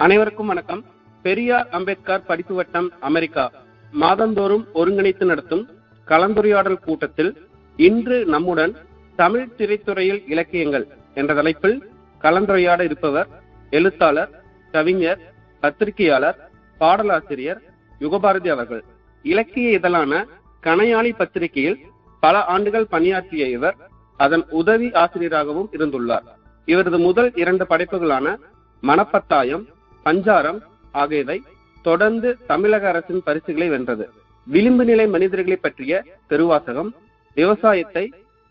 அனைவருக்கும் வணக்கம். பெரியார் அம்பேத்கர் படிப்பு வட்டம் அமெரிக்கா. மாதந்தோறும் ஒருங்கிணைத்து நடத்தும் கலந்துரையாடல் கூட்டத்தில் இன்று நம்முடன் தமிழ் திரைத்துறையில் இலக்கியங்கள் என்ற தலைப்பில் கலந்துரையாட இருப்பவர் எழுத்தாளர் கவிஞர் பத்திரிகையாளர் பாடலாசிரியர் யுகபாரதி அவர்கள். இலக்கிய இதழான கணையாளி பத்திரிகையில் பல ஆண்டுகள் பணியாற்றிய இவர் அதன் உதவி ஆசிரியராகவும் இருந்துள்ளார். இவரது முதல் இரண்டு படைப்புகளான மனப்பட்டாயம் பஞ்சாரம் ஆகியவை தொடர்ந்து தமிழக அரசின் பரிசுகளை வென்றது. விளிம்பு நிலை மனிதர்களை பற்றிய தெருவாசகம் விவசாயத்தை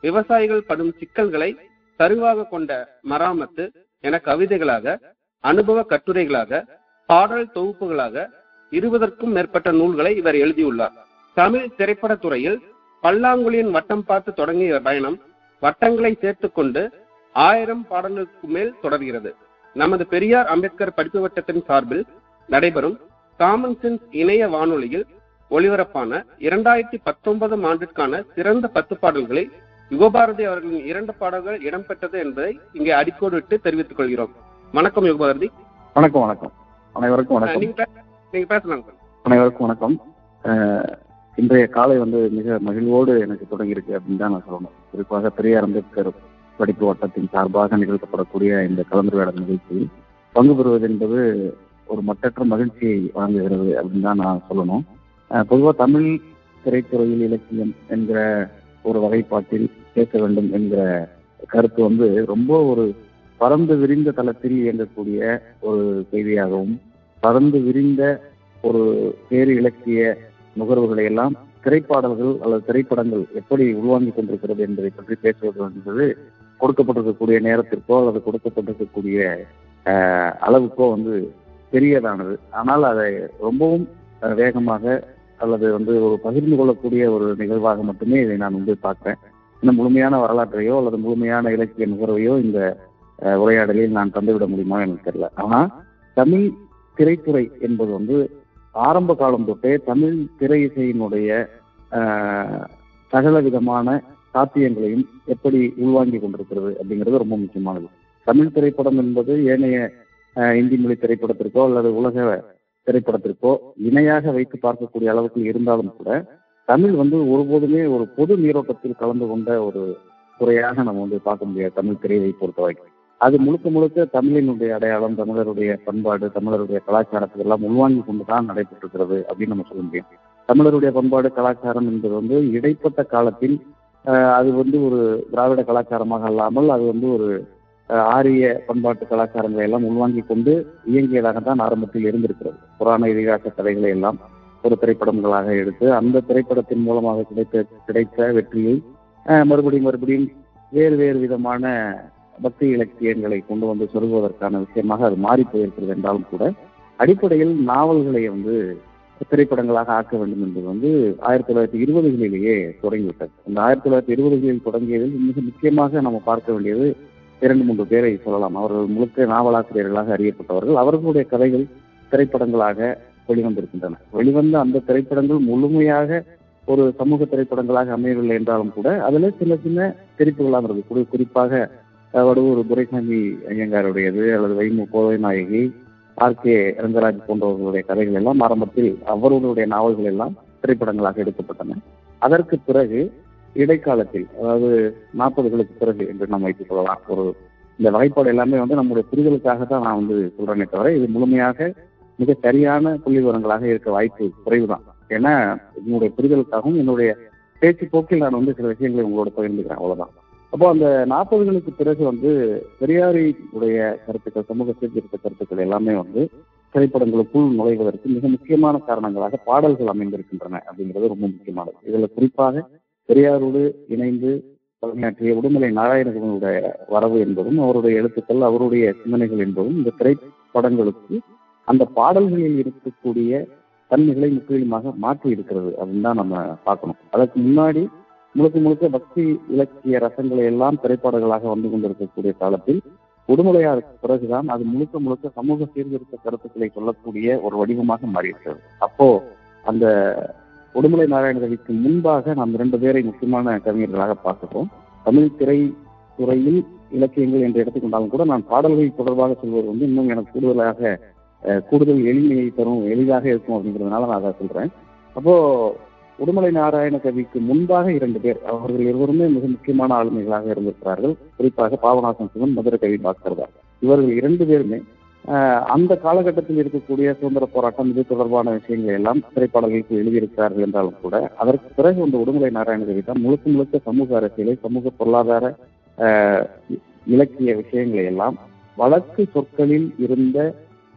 விவசாயிகள் படும் சிக்கல்களை தருவாக கொண்ட மராமத்து என கவிதைகளாக அனுபவ கட்டுரைகளாக பாடல் தொகுப்புகளாக இருபதற்கும் மேற்பட்ட நூல்களை இவர் எழுதியுள்ளார். தமிழ் திரைப்பட துறையில் பல்லாங்குழியின் வட்டம் பார்த்து தொடங்கிய பயணம் வட்டங்களை சேர்த்து கொண்டு ஆயிரம் பாடல்களுக்கு மேல் தொடர்கிறது. நமது பெரியார் அம்பேத்கர் படிப்பு வட்டத்தின் சார்பில் நடைபெறும் காமன் சென்ஸ் இணைய வானொலியில் ஒளிபரப்பான இரண்டாயிரத்தி பத்தொன்பதாம் ஆண்டிற்கான சிறந்த பத்து பாடல்களில் யுகபாரதி அவர்களின் இரண்டு பாடல்கள் இடம்பெற்றது என்பதை இங்கே அடிக்கோடிட்டு தெரிவித்துக் கொள்கிறோம். வணக்கம் யுகபாரதி. வணக்கம் வணக்கம். அனைவருக்கும் வணக்கம். நீங்க பேசலாம் அனைவருக்கும் வணக்கம். இன்றைய காலை வந்து மிக மகிழ்வோடு எனக்கு தொடங்கியிருக்கு அப்படின்னு தான் நான் சொல்லணும். குறிப்பாக பெரியார் அம்பேத்கர் படிப்பு வட்டத்தின் சார்பாக நிகழ்த்தப்படக்கூடிய இந்த கலந்துரையாடல் நிகழ்ச்சியில் பங்கு பெறுவது என்பது ஒரு மட்டற்ற மகிழ்ச்சியை வழங்குகிறது அப்படின்னு தான் நான் சொல்லணும். பொதுவாக தமிழ் திரைத்துறையில் இலக்கியம் என்கிற ஒரு வகைப்பாட்டில் பேச வேண்டும் என்கிற கருத்து வந்து ரொம்ப ஒரு பறந்து விரிந்த தளத்தில் இயங்கக்கூடிய ஒரு செய்தியாகவும் பறந்து விரிந்த ஒரு பேரு இலக்கிய நுகர்வுகளை எல்லாம் திரைப்பாடல்கள் அல்லது திரைப்படங்கள் எப்படி உள்வாங்கிக் கொண்டிருக்கிறது என்பதை பற்றி பேசுவது என்பது கொடுக்கப்பட்டிருக்கக்கூடிய நேரத்திற்கோ அல்லது கொடுக்கப்பட்டிருக்கக்கூடிய அளவுக்கோ வந்து பெரியதானது. ஆனால் அதை ரொம்பவும் வேகமாக அல்லது வந்து ஒரு பகிர்ந்து கொள்ளக்கூடிய ஒரு நிகழ்வாக மட்டுமே இதை நான் வந்து பார்க்கிறேன். இன்னும் முழுமையான வரலாற்றையோ அல்லது முழுமையான இலக்கிய நுகர்வையோ இந்த உரையாடலில் நான் தந்துவிட முடியுமா எனக்கு தெரியல. ஆனா தமிழ் திரைத்துறை என்பது வந்து ஆரம்ப காலம் தொட்டே தமிழ் திரை இசையினுடைய சகல விதமான சாத்தியங்களையும் எப்படி உள்வாங்கி கொண்டிருக்கிறது அப்படிங்கிறது ரொம்ப முக்கியமானது. தமிழ் திரைப்படம் என்பது ஏனைய இந்தி மொழி திரைப்படத்திற்கோ அல்லது உலக திரைப்படத்திற்கோ இணையாக வைத்து பார்க்கக்கூடிய அளவுக்கு இருந்தாலும் கூட தமிழ் வந்து ஒருபோதுமே ஒரு பொது நீரோட்டத்தில் கலந்து கொண்ட ஒரு துறையாக நம்ம வந்து பார்க்க முடியாது தமிழ் திரையை பொறுத்த வரைக்கும். அது முழுக்க முழுக்க தமிழினுடைய அடையாளம் தமிழருடைய பண்பாடு தமிழருடைய கலாச்சாரத்தை எல்லாம் உள்வாங்கி கொண்டு தான் நடைபெற்றிருக்கிறது அப்படின்னு நம்ம சொல்ல முடியும். தமிழருடைய பண்பாடு கலாச்சாரம் என்பது வந்து இடைப்பட்ட காலத்தில் அது வந்து ஒரு திராவிட கலாச்சாரமாக அல்லாமல் அது வந்து ஒரு ஆரிய பண்பாட்டு கலாச்சாரங்களை எல்லாம் உள்வாங்கி கொண்டு இயங்கியதாக தான் ஆரம்பத்தில் இருந்திருக்கிறது. புராண இதிகாச கதைகளை எல்லாம் ஒரு திரைப்படங்களாக எடுத்து அந்த திரைப்படத்தின் மூலமாக கிடைத்த கிடைத்த வெற்றியை மறுபடியும் மறுபடியும் வேறு வேறு விதமான பக்தி இலக்கியங்களை கொண்டு வந்து சொல்வதற்கான விஷயமாக அது மாறி போயிருக்கிறது என்றாலும் கூட அடிப்படையில் நாவல்களை வந்து திரைப்படங்களாக ஆக்க வேண்டும் என்பது வந்து ஆயிரத்தி தொள்ளாயிரத்தி இருபதுகளிலேயே தொடங்கிவிட்டது. அந்த ஆயிரத்தி தொள்ளாயிரத்தி இருபதுகளில் தொடங்கியதில் மிக முக்கியமாக நம்ம பார்க்க வேண்டியது இரண்டு மூன்று பேரை சொல்லலாம். அவர்கள் முழுக்க நாவலாசிரியர்களாக அறியப்பட்டவர்கள். அவர்களுடைய கதைகள் திரைப்படங்களாக வெளிவந்திருக்கின்றன. வெளிவந்த அந்த திரைப்படங்கள் முழுமையாக ஒரு சமூக திரைப்படங்களாக அமையவில்லை என்றாலும் கூட அதுல சின்ன சின்ன திருப்புகளாக இருக்கு குறிப்பாக வடுவூர் துரைசாமி ஐயங்காருடையது அல்லது வைமு கோவை நாயகி ஆர். கே. ரங்கராஜ் போன்றவர்களுடைய கதைகள் எல்லாம் ஆரம்பத்தில் அவர்களுடைய நாவல்கள் எல்லாம் திரைப்படங்களாக எடுக்கப்பட்டன. அதற்கு பிறகு இடைக்காலத்தில் அதாவது நாற்பதுகளுக்கு பிறகு என்று நாம் வைத்துக் கொள்ளலாம். ஒரு இந்த வகைப்பாடு எல்லாமே வந்து நம்முடைய புரிதலுக்காக தான் நான் வந்து சொல்றேனே தவிர இது முழுமையாக மிக சரியான புள்ளி விவரங்களாக இருக்க வாய்ப்பு குறைவு தான் ஏன்னா என்னுடைய புரிதலுக்காகவும் என்னுடைய பேச்சு போக்கில் நான் வந்து சில விஷயங்களை உங்களோட பகிர்ந்துக்கிறேன். அவ்வளவுதான். அப்போ அந்த நாற்பதுகளுக்கு பிறகு வந்து பெரியாரியுடைய கருத்துக்கள் சமூக சீர்திருத்த கருத்துக்கள் எல்லாமே வந்து திரைப்படங்களுக்குள் நுழைவதற்கு மிக முக்கியமான காரணங்களாக பாடல்கள் அமைந்திருக்கின்றன அப்படிங்கிறது ரொம்ப முக்கியமானது. இதுல குறிப்பாக பெரியாரோடு இணைந்து பணியாற்றிய உடுமலை நாராயணகுமனுடைய வரவு என்பதும் அவருடைய எழுத்துக்கள் அவருடைய சிந்தனைகள் என்பதும் இந்த திரைப்படங்களுக்கு அந்த பாடல்களில் இருக்கக்கூடிய தன்மைகளை முற்றிலுமாக மாற்றி இருக்கிறது அப்படின்னு தான் நம்ம பார்க்கணும். அதற்கு முன்னாடி முழுக்க முழுக்க பக்தி இலக்கிய ரசங்களை எல்லாம் திரைப்படங்களாக வந்து கொண்டிருக்கக்கூடிய காலத்தில் உடுமலையாருக்கு பிறகுதான் அது முழுக்க முழுக்க சமூக சீர்திருத்த கருத்துக்களை சொல்லக்கூடிய ஒரு வடிவமாக மாறியிருக்கிறது அப்போ அந்த உடுமலை நாராயணகவிக்கு முன்பாக நாம் இரண்டு பேரை முக்கியமான கவிஞர்களாக பார்க்கிறோம் தமிழ் திரை துறையில் இலக்கியங்கள் என்று எடுத்துக்கொண்டாலும் கூட நான் பாடல்கள் தொடர்பாக சொல்வது வந்து இன்னும் எனக்கு கூடுதலாக கூடுதல் எளிமையை தரும் எளிதாக இருக்கும் அப்படிங்கிறதுனால நான் அதை சொல்றேன். அப்போ உடுமலை நாராயண கவிக்கு முன்பாக இரண்டு பேர். அவர்கள் இருவருமே மிக முக்கியமான ஆளுமைகளாக இருந்திருக்கிறார்கள். குறிப்பாக பாபநாசன் சிவன் மதுரை கவி பாஸ்கர்தார் இவர்கள் இரண்டு பேருமே அந்த காலகட்டத்தில் இருக்கக்கூடிய சுதந்திர போராட்டம் இது தொடர்பான விஷயங்களை எல்லாம் திரைப்பாடல்களுக்கு எழுதியிருக்கிறார்கள் என்றாலும் கூட அதற்கு பிறகு இந்த உடுமலை நாராயண கவி தான் முழுக்க முழுக்க சமூக அரசியலை சமூக பொருளாதார இலக்கிய விஷயங்களை எல்லாம் வழக்கு சொற்களில் இருந்த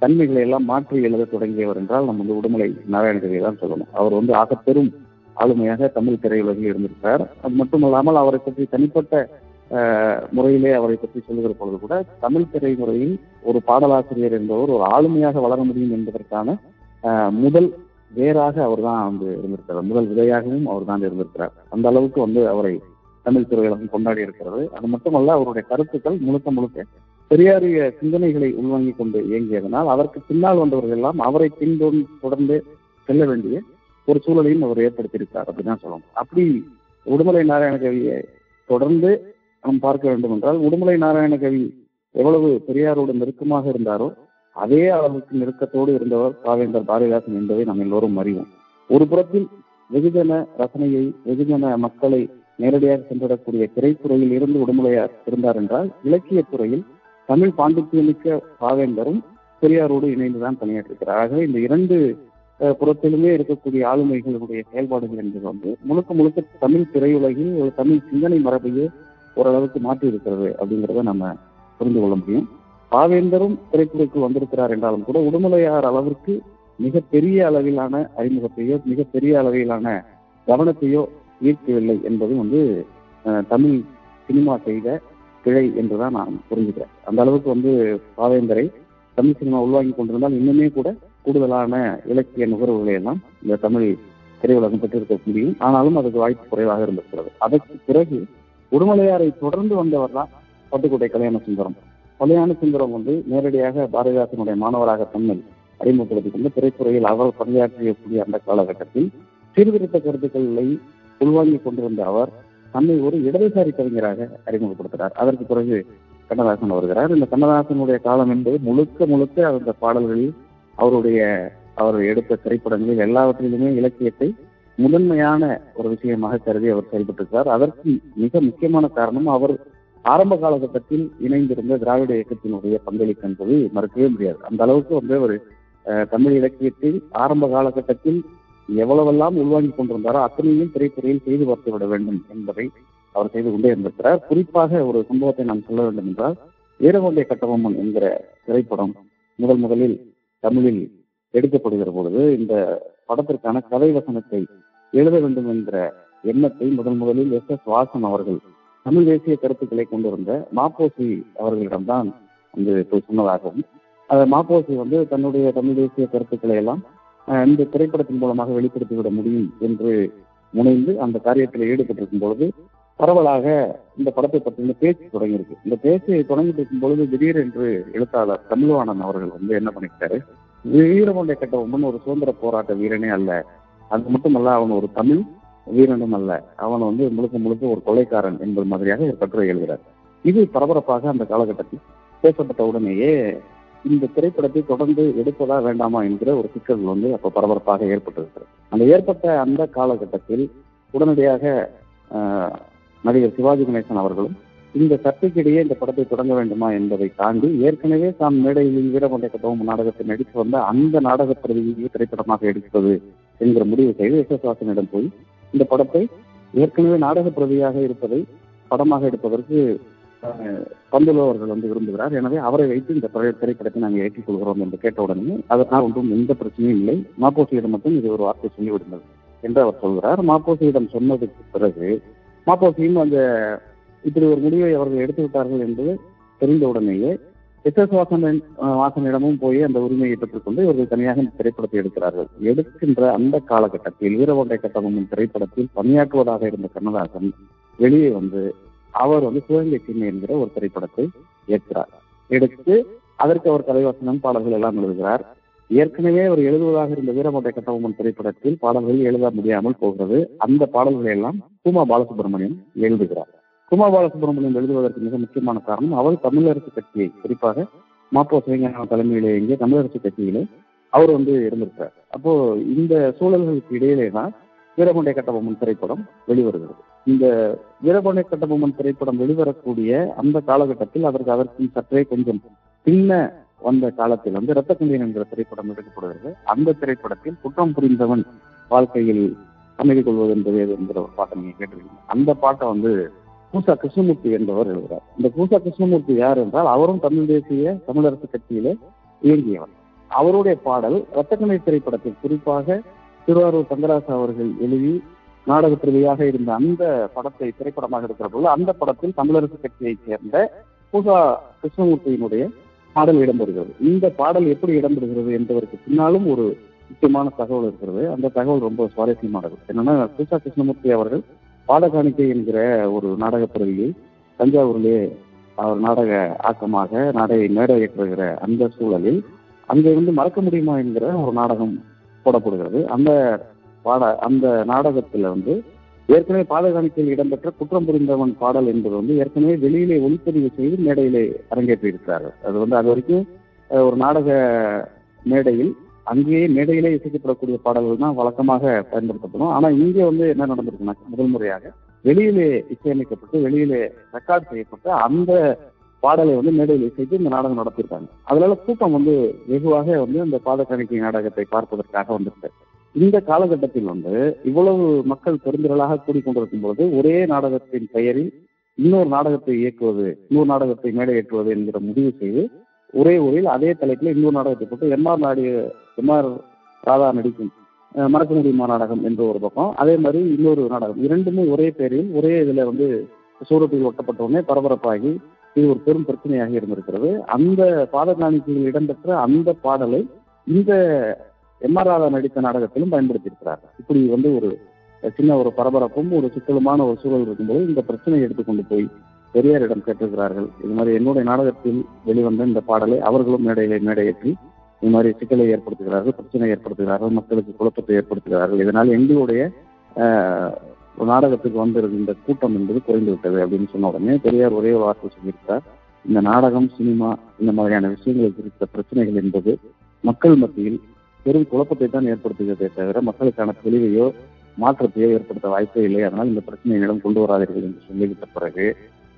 தன்மைகளை எல்லாம் மாற்றி எழுத தொடங்கியவர் என்றால் நம்ம வந்து உடுமலை நாராயண கவியை தான் சொல்லணும். அவர் வந்து ஆகப்பெரும் ஆளுமையாக தமிழ் திரையுலகில் இருந்திருக்கிறார். அது மட்டும் இல்லாமல் அவரை பற்றி தனிப்பட்ட முறையிலே அவரை பற்றி சொல்லுகிற பொழுது கூட தமிழ் திரைமுறையில் ஒரு பாடலாசிரியர் என்பவர் ஒரு ஆளுமையாக வளர முடியும் என்பதற்கான முதல் வேறாக அவர் தான் வந்து இருந்திருக்கிறார். முதல் விதையாகவும் அவர் தான் இருந்திருக்கிறார். அந்த அளவுக்கு வந்து அவரை தமிழ் திரையுலகம் கொண்டாடி இருக்கிறது. அது மட்டுமல்ல அவருடைய கருத்துக்கள் முழுக்க முழுக்க பெரியாரிய சிந்தனைகளை உள்வாங்கிக் கொண்டு இயங்கியதனால் அதற்கு பின்னால் வந்தவர்கள் எல்லாம் அவரை பின்தொடர்ந்து தொடர்ந்து செல்ல வேண்டிய ஒரு சூழலையும் அவர் ஏற்படுத்தியிருக்கிறார் அப்படிதான் சொல்லணும். அப்படி உடுமலை நாராயண கவியை தொடர்ந்து நாம் பார்க்க வேண்டும் என்றால் உடுமலை நாராயண கவி எவ்வளவு பெரியாரோடு நெருக்கமாக இருந்தாரோ அதே அளவுக்கு நெருக்கத்தோடு இருந்தவர் பாவேந்தர் பாரதிதாசன் என்பதை நாம் எல்லோரும் அறிவோம். ஒரு புறத்தில் வெகுஜன ரசனையை வெகுஜன மக்களை நேரடியாக சென்றடக்கூடிய திரைத்துறையில் இருந்து உடுமலையார் இருந்தார் என்றால் இலக்கியத் துறையில் தமிழ் பாண்டித்யமிக்க பாவேந்தரும் பெரியாரோடு இணைந்துதான் பணியாற்றிருக்கிறார் ஆகவே இந்த இரண்டு புறத்திலுமே இருக்கக்கூடிய ஆளுமைகளுடைய செயல்பாடுகள் என்பது வந்து முழுக்க முழுக்க தமிழ் திரையுலகில் ஒரு தமிழ் சிந்தனை மரபையே ஓரளவுக்கு மாற்றி இருக்கிறது அப்படிங்கிறத நம்ம புரிந்து கொள்ள முடியும். பாவேந்தரும் திரைத்துறைக்கு வந்திருக்கிறார் என்றாலும் கூட உடுமலையார் அளவிற்கு மிகப்பெரிய அளவிலான அறிமுகத்தையோ மிகப்பெரிய அளவிலான கவனத்தையோ ஈர்க்கவில்லை என்பது வந்து தமிழ் சினிமா செய்த பிழை என்றுதான் நான் புரிஞ்சுக்கிறேன். அந்த அளவுக்கு வந்து பாவேந்தரை தமிழ் சினிமா உள்வாங்கி கொண்டிருந்தால் இன்னுமே கூட கூடுதலான இலக்கிய நுகர்வுகளை எல்லாம் இந்த தமிழ் திரையுலகம் பெற்றிருக்க முடியும். ஆனாலும் அதுக்கு வாய்ப்பு குறைவாக இருந்திருக்கிறது. அதற்கு பிறகு உடுமலையாரை தொடர்ந்து வந்தவர் தான் பட்டுக்கோட்டை கல்யாண சுந்தரம் கல்யாண சுந்தரம் வந்து நேரடியாக பாரதிதாசனுடைய மாணவராக தன்னை அறிமுகப்படுத்திக் கொண்டு திரைத்துறையில் அவர் பணியாற்றியக்கூடிய அந்த காலகட்டத்தில் சீர்திருத்த கருத்துக்களை உள்வாங்கிக் கொண்டிருந்த அவர் தன்னை ஒரு இடதுசாரி கவிஞராக அறிமுகப்படுத்துகிறார். அதற்கு பிறகு கண்ணதாசன் வருகிறார். இந்த கண்ணதாசனுடைய காலம் என்பது முழுக்க முழுக்க அந்த பாடல்களில் அவருடைய அவர் எடுத்த திரைப்படங்களில் எல்லாவற்றிலுமே இலக்கியத்தை முதன்மையான ஒரு விஷயமாக கருதி அவர் செயல்பட்டிருக்கிறார். அதற்கு மிக முக்கியமான காரணம் அவர் ஆரம்ப காலகட்டத்தில் இணைந்திருந்த திராவிட இயக்கத்தினுடைய பங்களிப்பு என்பது மறுக்கவே முடியாது. அந்த அளவுக்கு வந்து ஒரு தமிழ் இலக்கியத்தில் ஆரம்ப காலகட்டத்தில் எவ்வளவெல்லாம் உள்வாங்கிக் கொண்டிருந்தாரோ அத்தனையும் திரைத்துறையில் செய்து பார்த்து விட வேண்டும் என்பதை அவர் செய்து கொண்டே இருந்திருக்கிறார். குறிப்பாக ஒரு சம்பவத்தை நாம் சொல்ல வேண்டும் என்றால் வீரகொண்டை கட்டபொம்மன் என்கிற திரைப்படம் முதல் முதலில் தமிழில் எடுக்கப்படுகிற பொழுது இந்த படத்திற்கான கதை வசனத்தை எழுத வேண்டும் என்ற எண்ணத்தை முதன் முதலில் எஸ் எஸ் வாசன் அவர்கள் தமிழ் தேசிய கருத்துக்களை கொண்டிருந்த மாப்போசி அவர்களிடம்தான் வந்து போய் சொன்னதாகவும் அதை மாப்போசி வந்து தன்னுடைய தமிழ் தேசிய கருத்துக்களை எல்லாம் அஹ், இந்த திரைப்படத்தின் மூலமாக வெளிப்படுத்திவிட முடியும் என்று முனைந்து அந்த காரியத்தில் ஈடுபட்டிருக்கும் பொழுது பரவலாக இந்த படத்தை பற்றின பேச்சு தொடங்கியிருக்கு. இந்த பேச்சு தொடங்கிட்டு இருக்கும் பொழுது திடீர் என்று எழுத்தாளர் தமிழ்வாணன் அவர்கள் வந்து என்ன பண்ணிக்கிட்டாரு? வீரமொண்டை கட்டபொம்மன் ஒரு சுதந்திர போராட்ட வீரனே அல்ல. அது மட்டுமல்ல அவன் ஒரு தமிழ் வீரனும் அல்ல. அவன் வந்து முழுக்க முழுக்க ஒரு கொலைக்காரன் என்பது மாதிரியாக ஒரு கட்டுரை எழுதுகிறார் இது பரபரப்பாக அந்த காலகட்டத்தில் பேசப்பட்ட உடனேயே இந்த திரைப்படத்தை தொடர்ந்து எடுப்பதா வேண்டாமா என்கிற ஒரு சிக்கல் வந்து அப்ப பரபரப்பாக ஏற்பட்டிருக்கிறது. அந்த ஏற்பட்ட அந்த காலகட்டத்தில் உடனடியாக நடிகர் சிவாஜி கணேசன் அவர்களும் இந்த சர்ச்சைக்கிடையே இந்த படத்தை தொடங்க வேண்டுமா என்பதை தாண்டி ஏற்கனவே தாம் மேடையில் வீரமண்டை கட்டவும் நாடகத்தில் நடித்து வந்த அந்த நாடக பிரதியை திரைப்படமாக எடுத்தது என்கிற முடிவு செய்து எஸ் வாசனிடம் போய் இந்த படத்தை ஏற்கனவே நாடக பிரதியாக இருப்பதை படமாக எடுப்பதற்கு பந்துலோ அவர்கள் வந்து விரும்புகிறார். எனவே அவரை வைத்து இந்த திரைப்படத்தை நாங்கள் ஏற்றிக் கொள்கிறோம் என்று கேட்ட உடனே அதனால் ஒன்றும் எந்த பிரச்சனையும் இல்லை. மாப்போசியிடம் மட்டும் இது ஒரு வார்த்தை சொல்லிவிடுங்கள் என்று அவர் சொல்கிறார். மாப்போசியிடம் சொன்னதுக்கு பிறகு மாப்போசியும் அந்த இப்படி ஒரு முடிவை அவர்கள் எடுத்து விட்டார்கள் என்பது தெரிந்த உடனேயே எஸ் எஸ் வாசன் வாசனிடமும் போய் அந்த உரிமையை பெற்றுக்கொண்டு இவர்கள் தனியாக இந்த திரைப்படத்தை எடுக்கிறார்கள். எடுக்கின்ற அந்த காலகட்டத்தில் வீரவண்டை கட்டபொம்மன் திரைப்படத்தில் பணியாற்றுவதாக இருந்த கண்ணதாசன் வெளியே வந்து அவர் வந்து சிவகங்கை சின்ன என்கிற ஒரு திரைப்படத்தை ஏற்கிறார். எடுத்து அதற்கு அவர் கலைவாசனம் பாடல்கள் எல்லாம் எழுதுகிறார். ஏற்கனவே அவர் எழுதுவதாக இருந்த வீரமோட்டை கட்டபொம்மன் திரைப்படத்தில் பாடல்கள் எழுத முடியாமல் போகிறது. அந்த பாடல்களை எல்லாம் குமா பாலசுப்ரமணியம் எழுதுகிறார். குமா பாலசுப்ரமணியம் எழுதுவதற்கு மிக முக்கியமான காரணம் அவர் தமிழரசு கட்சியை குறிப்பாக மாப்போ சிவஞான தலைமையிலே இங்கே தமிழரசு கட்சியிலே அவர் வந்து இருந்திருக்கிறார். அப்போ இந்த சூழல்களுக்கு இடையிலே தான் வீரபாண்டிய கட்டபொம்மன் திரைப்படம் வெளிவருகிறது. இந்த வீரபாண்டிய கட்டபொம்மன் திரைப்படம் வெளிவரக்கூடிய அந்த காலகட்டத்தில் அதற்கு அதற்கும் சற்றே கொஞ்சம் பின்ன வந்த காலத்தில் வந்து ரத்தக்குண்டியன் என்கிற திரைப்படம் எடுக்கப்படுகிறது. அந்த திரைப்படத்தில் குற்றம் புரிந்தவன் வாழ்க்கையில் அமைதி கொள்வது என்பது என்கிற ஒரு பாட்டை நீங்க கேட்டிருக்கீங்க. அந்த பாட்டை வந்து பூசா கிருஷ்ணமூர்த்தி என்பவர் எழுதுகிறார். இந்த பூசா கிருஷ்ணமூர்த்தி யார் என்றால் அவரும் தமிழ் தேசிய தமிழரசு கட்சியிலே இயங்கியவர். அவருடைய பாடல் ரத்தக்கணை திரைப்படத்தில் குறிப்பாக திருவாரூர் தங்கராசு அவர்கள் எழுதி நாடக பிரதியாக இருந்த அந்த படத்தை திரைப்படமாக எடுக்கிற பொழுது அந்த படத்தில் தமிழரசு கட்சியைச் சேர்ந்த பூசா கிருஷ்ணமூர்த்தியினுடைய பாடல் இடம்பெறுகிறது. இந்த பாடல் எப்படி இடம்பெறுகிறது என்பதற்கு பின்னாலும் ஒரு முக்கியமான தகவல் இருக்கிறது. அந்த தகவல் ரொம்ப சுவாரஸ்யமானது. என்னன்னா பூசா கிருஷ்ணமூர்த்தி அவர்கள் பாடகாணிக்கை என்கிற ஒரு நாடகப் பிறவியை தஞ்சாவூரிலே அவர் நாடக ஆக்கமாக நாடகை மேடை ஏற்றுகிற அந்த சூழலில் அங்கிருந்து மறக்க முடியுமா என்கிற ஒரு நாடகம் போடப்படுகிறது. அந்த பாட அந்த நாடகத்துல வந்து ஏற்கனவே பாதகாணிக்கையில் இடம்பெற்ற குற்றம் புரிந்தவன் பாடல் என்பது வந்து ஏற்கனவே வெளியிலே ஒளிப்பதிவு செய்து மேடையிலே அரங்கேற்றி இருக்கிறார்கள் அது வந்து அது வரைக்கும் ஒரு நாடக மேடையில் அங்கேயே மேடையிலே இசைக்கப்படக்கூடிய பாடல்கள் தான் வழக்கமாக பயன்படுத்தப்படும். ஆனா இங்கே வந்து என்ன நடந்திருக்குன்னா முதல் முறையாக வெளியிலே இசையமைக்கப்பட்டு வெளியிலே ரெக்கார்ட் செய்யப்பட்டு அந்த பாடலை வந்து மேடையில் இசைத்து இந்த நாடகம் நடத்தியிருக்காங்க. அதனால கூட்டம் வந்து வெகுவாக வந்து அந்த பாதகாணிக்கை நாடகத்தை பார்ப்பதற்காக வந்திருக்கு இந்த காலகட்டத்தில் வந்து இவ்வளவு மக்கள் பெருந்திரளாக கூடிக்கொண்டிருக்கும் பொழுது ஒரே நாடகத்தின் பெயரில் இன்னொரு நாடகத்தை இயக்குவது இன்னொரு நாடகத்தை மேடையேற்றுவது என்கிற முடிவு செய்து ஒரே ஊரில் அதே தலைப்பில் இன்னொரு நாடகத்தை போட்டு எம்ஆர் நாடு எம்ஆர் ராதா நடிக்கும் மறக்க முடியுமா நாடகம் என்ற ஒரு பக்கம் அதே மாதிரி இன்னொரு நாடகம். இரண்டுமே ஒரே பேரில் ஒரே இதுல வந்து சூரத்தில் ஒட்டப்பட்டவுடனே பரபரப்பாகி இது ஒரு பெரும் பிரச்சனையாக இருந்திருக்கிறது. அந்த பாத காணிக்கையில் இடம்பெற்ற அந்த பாடலை இந்த எம் ஆர் ராதா நடித்த நாடகத்திலும் பயன்படுத்தியிருக்கிறார் இப்படி வந்து ஒரு சின்ன ஒரு பரபரப்பும் ஒரு சிக்கலுமான ஒரு சூழல் இருக்கும்போது இந்த பிரச்சனையை எடுத்துக்கொண்டு போய் பெரியாரிடம் கேட்டிருக்கிறார்கள். இது மாதிரி என்னுடைய நாடகத்தில் வெளிவந்த இந்த பாடலை அவர்களும் மேடையிலே மேடையேற்றி இது மாதிரி சிக்கலை ஏற்படுத்துகிறார்கள் பிரச்சனை ஏற்படுத்துகிறார்கள் மக்களுக்கு குழப்பத்தை ஏற்படுத்துகிறார்கள். இதனால் எங்களுடைய ஒரு நாடகத்துக்கு வந்திருந்த இந்த கூட்டம் என்பது குறைந்து விட்டது அப்படின்னு சொன்ன உடனே பெரியார் ஒரே ஒரு வார்த்தை சொல்லியிருக்கார் இந்த நாடகம் சினிமா இந்த மாதிரியான விஷயங்கள் குறித்த பிரச்சனைகள் என்பது மக்கள் மத்தியில் பெரும் குழப்பத்தை தான் ஏற்படுத்துகிறதே தவிர மக்களுக்கான தெளிவையோ மாற்றத்தையோ ஏற்படுத்த வாய்ப்பே இல்லை. அதனால் இந்த பிரச்சனையை என்னிடம் கொண்டு வராதீர்கள் என்று சொல்லிவிட்ட பிறகு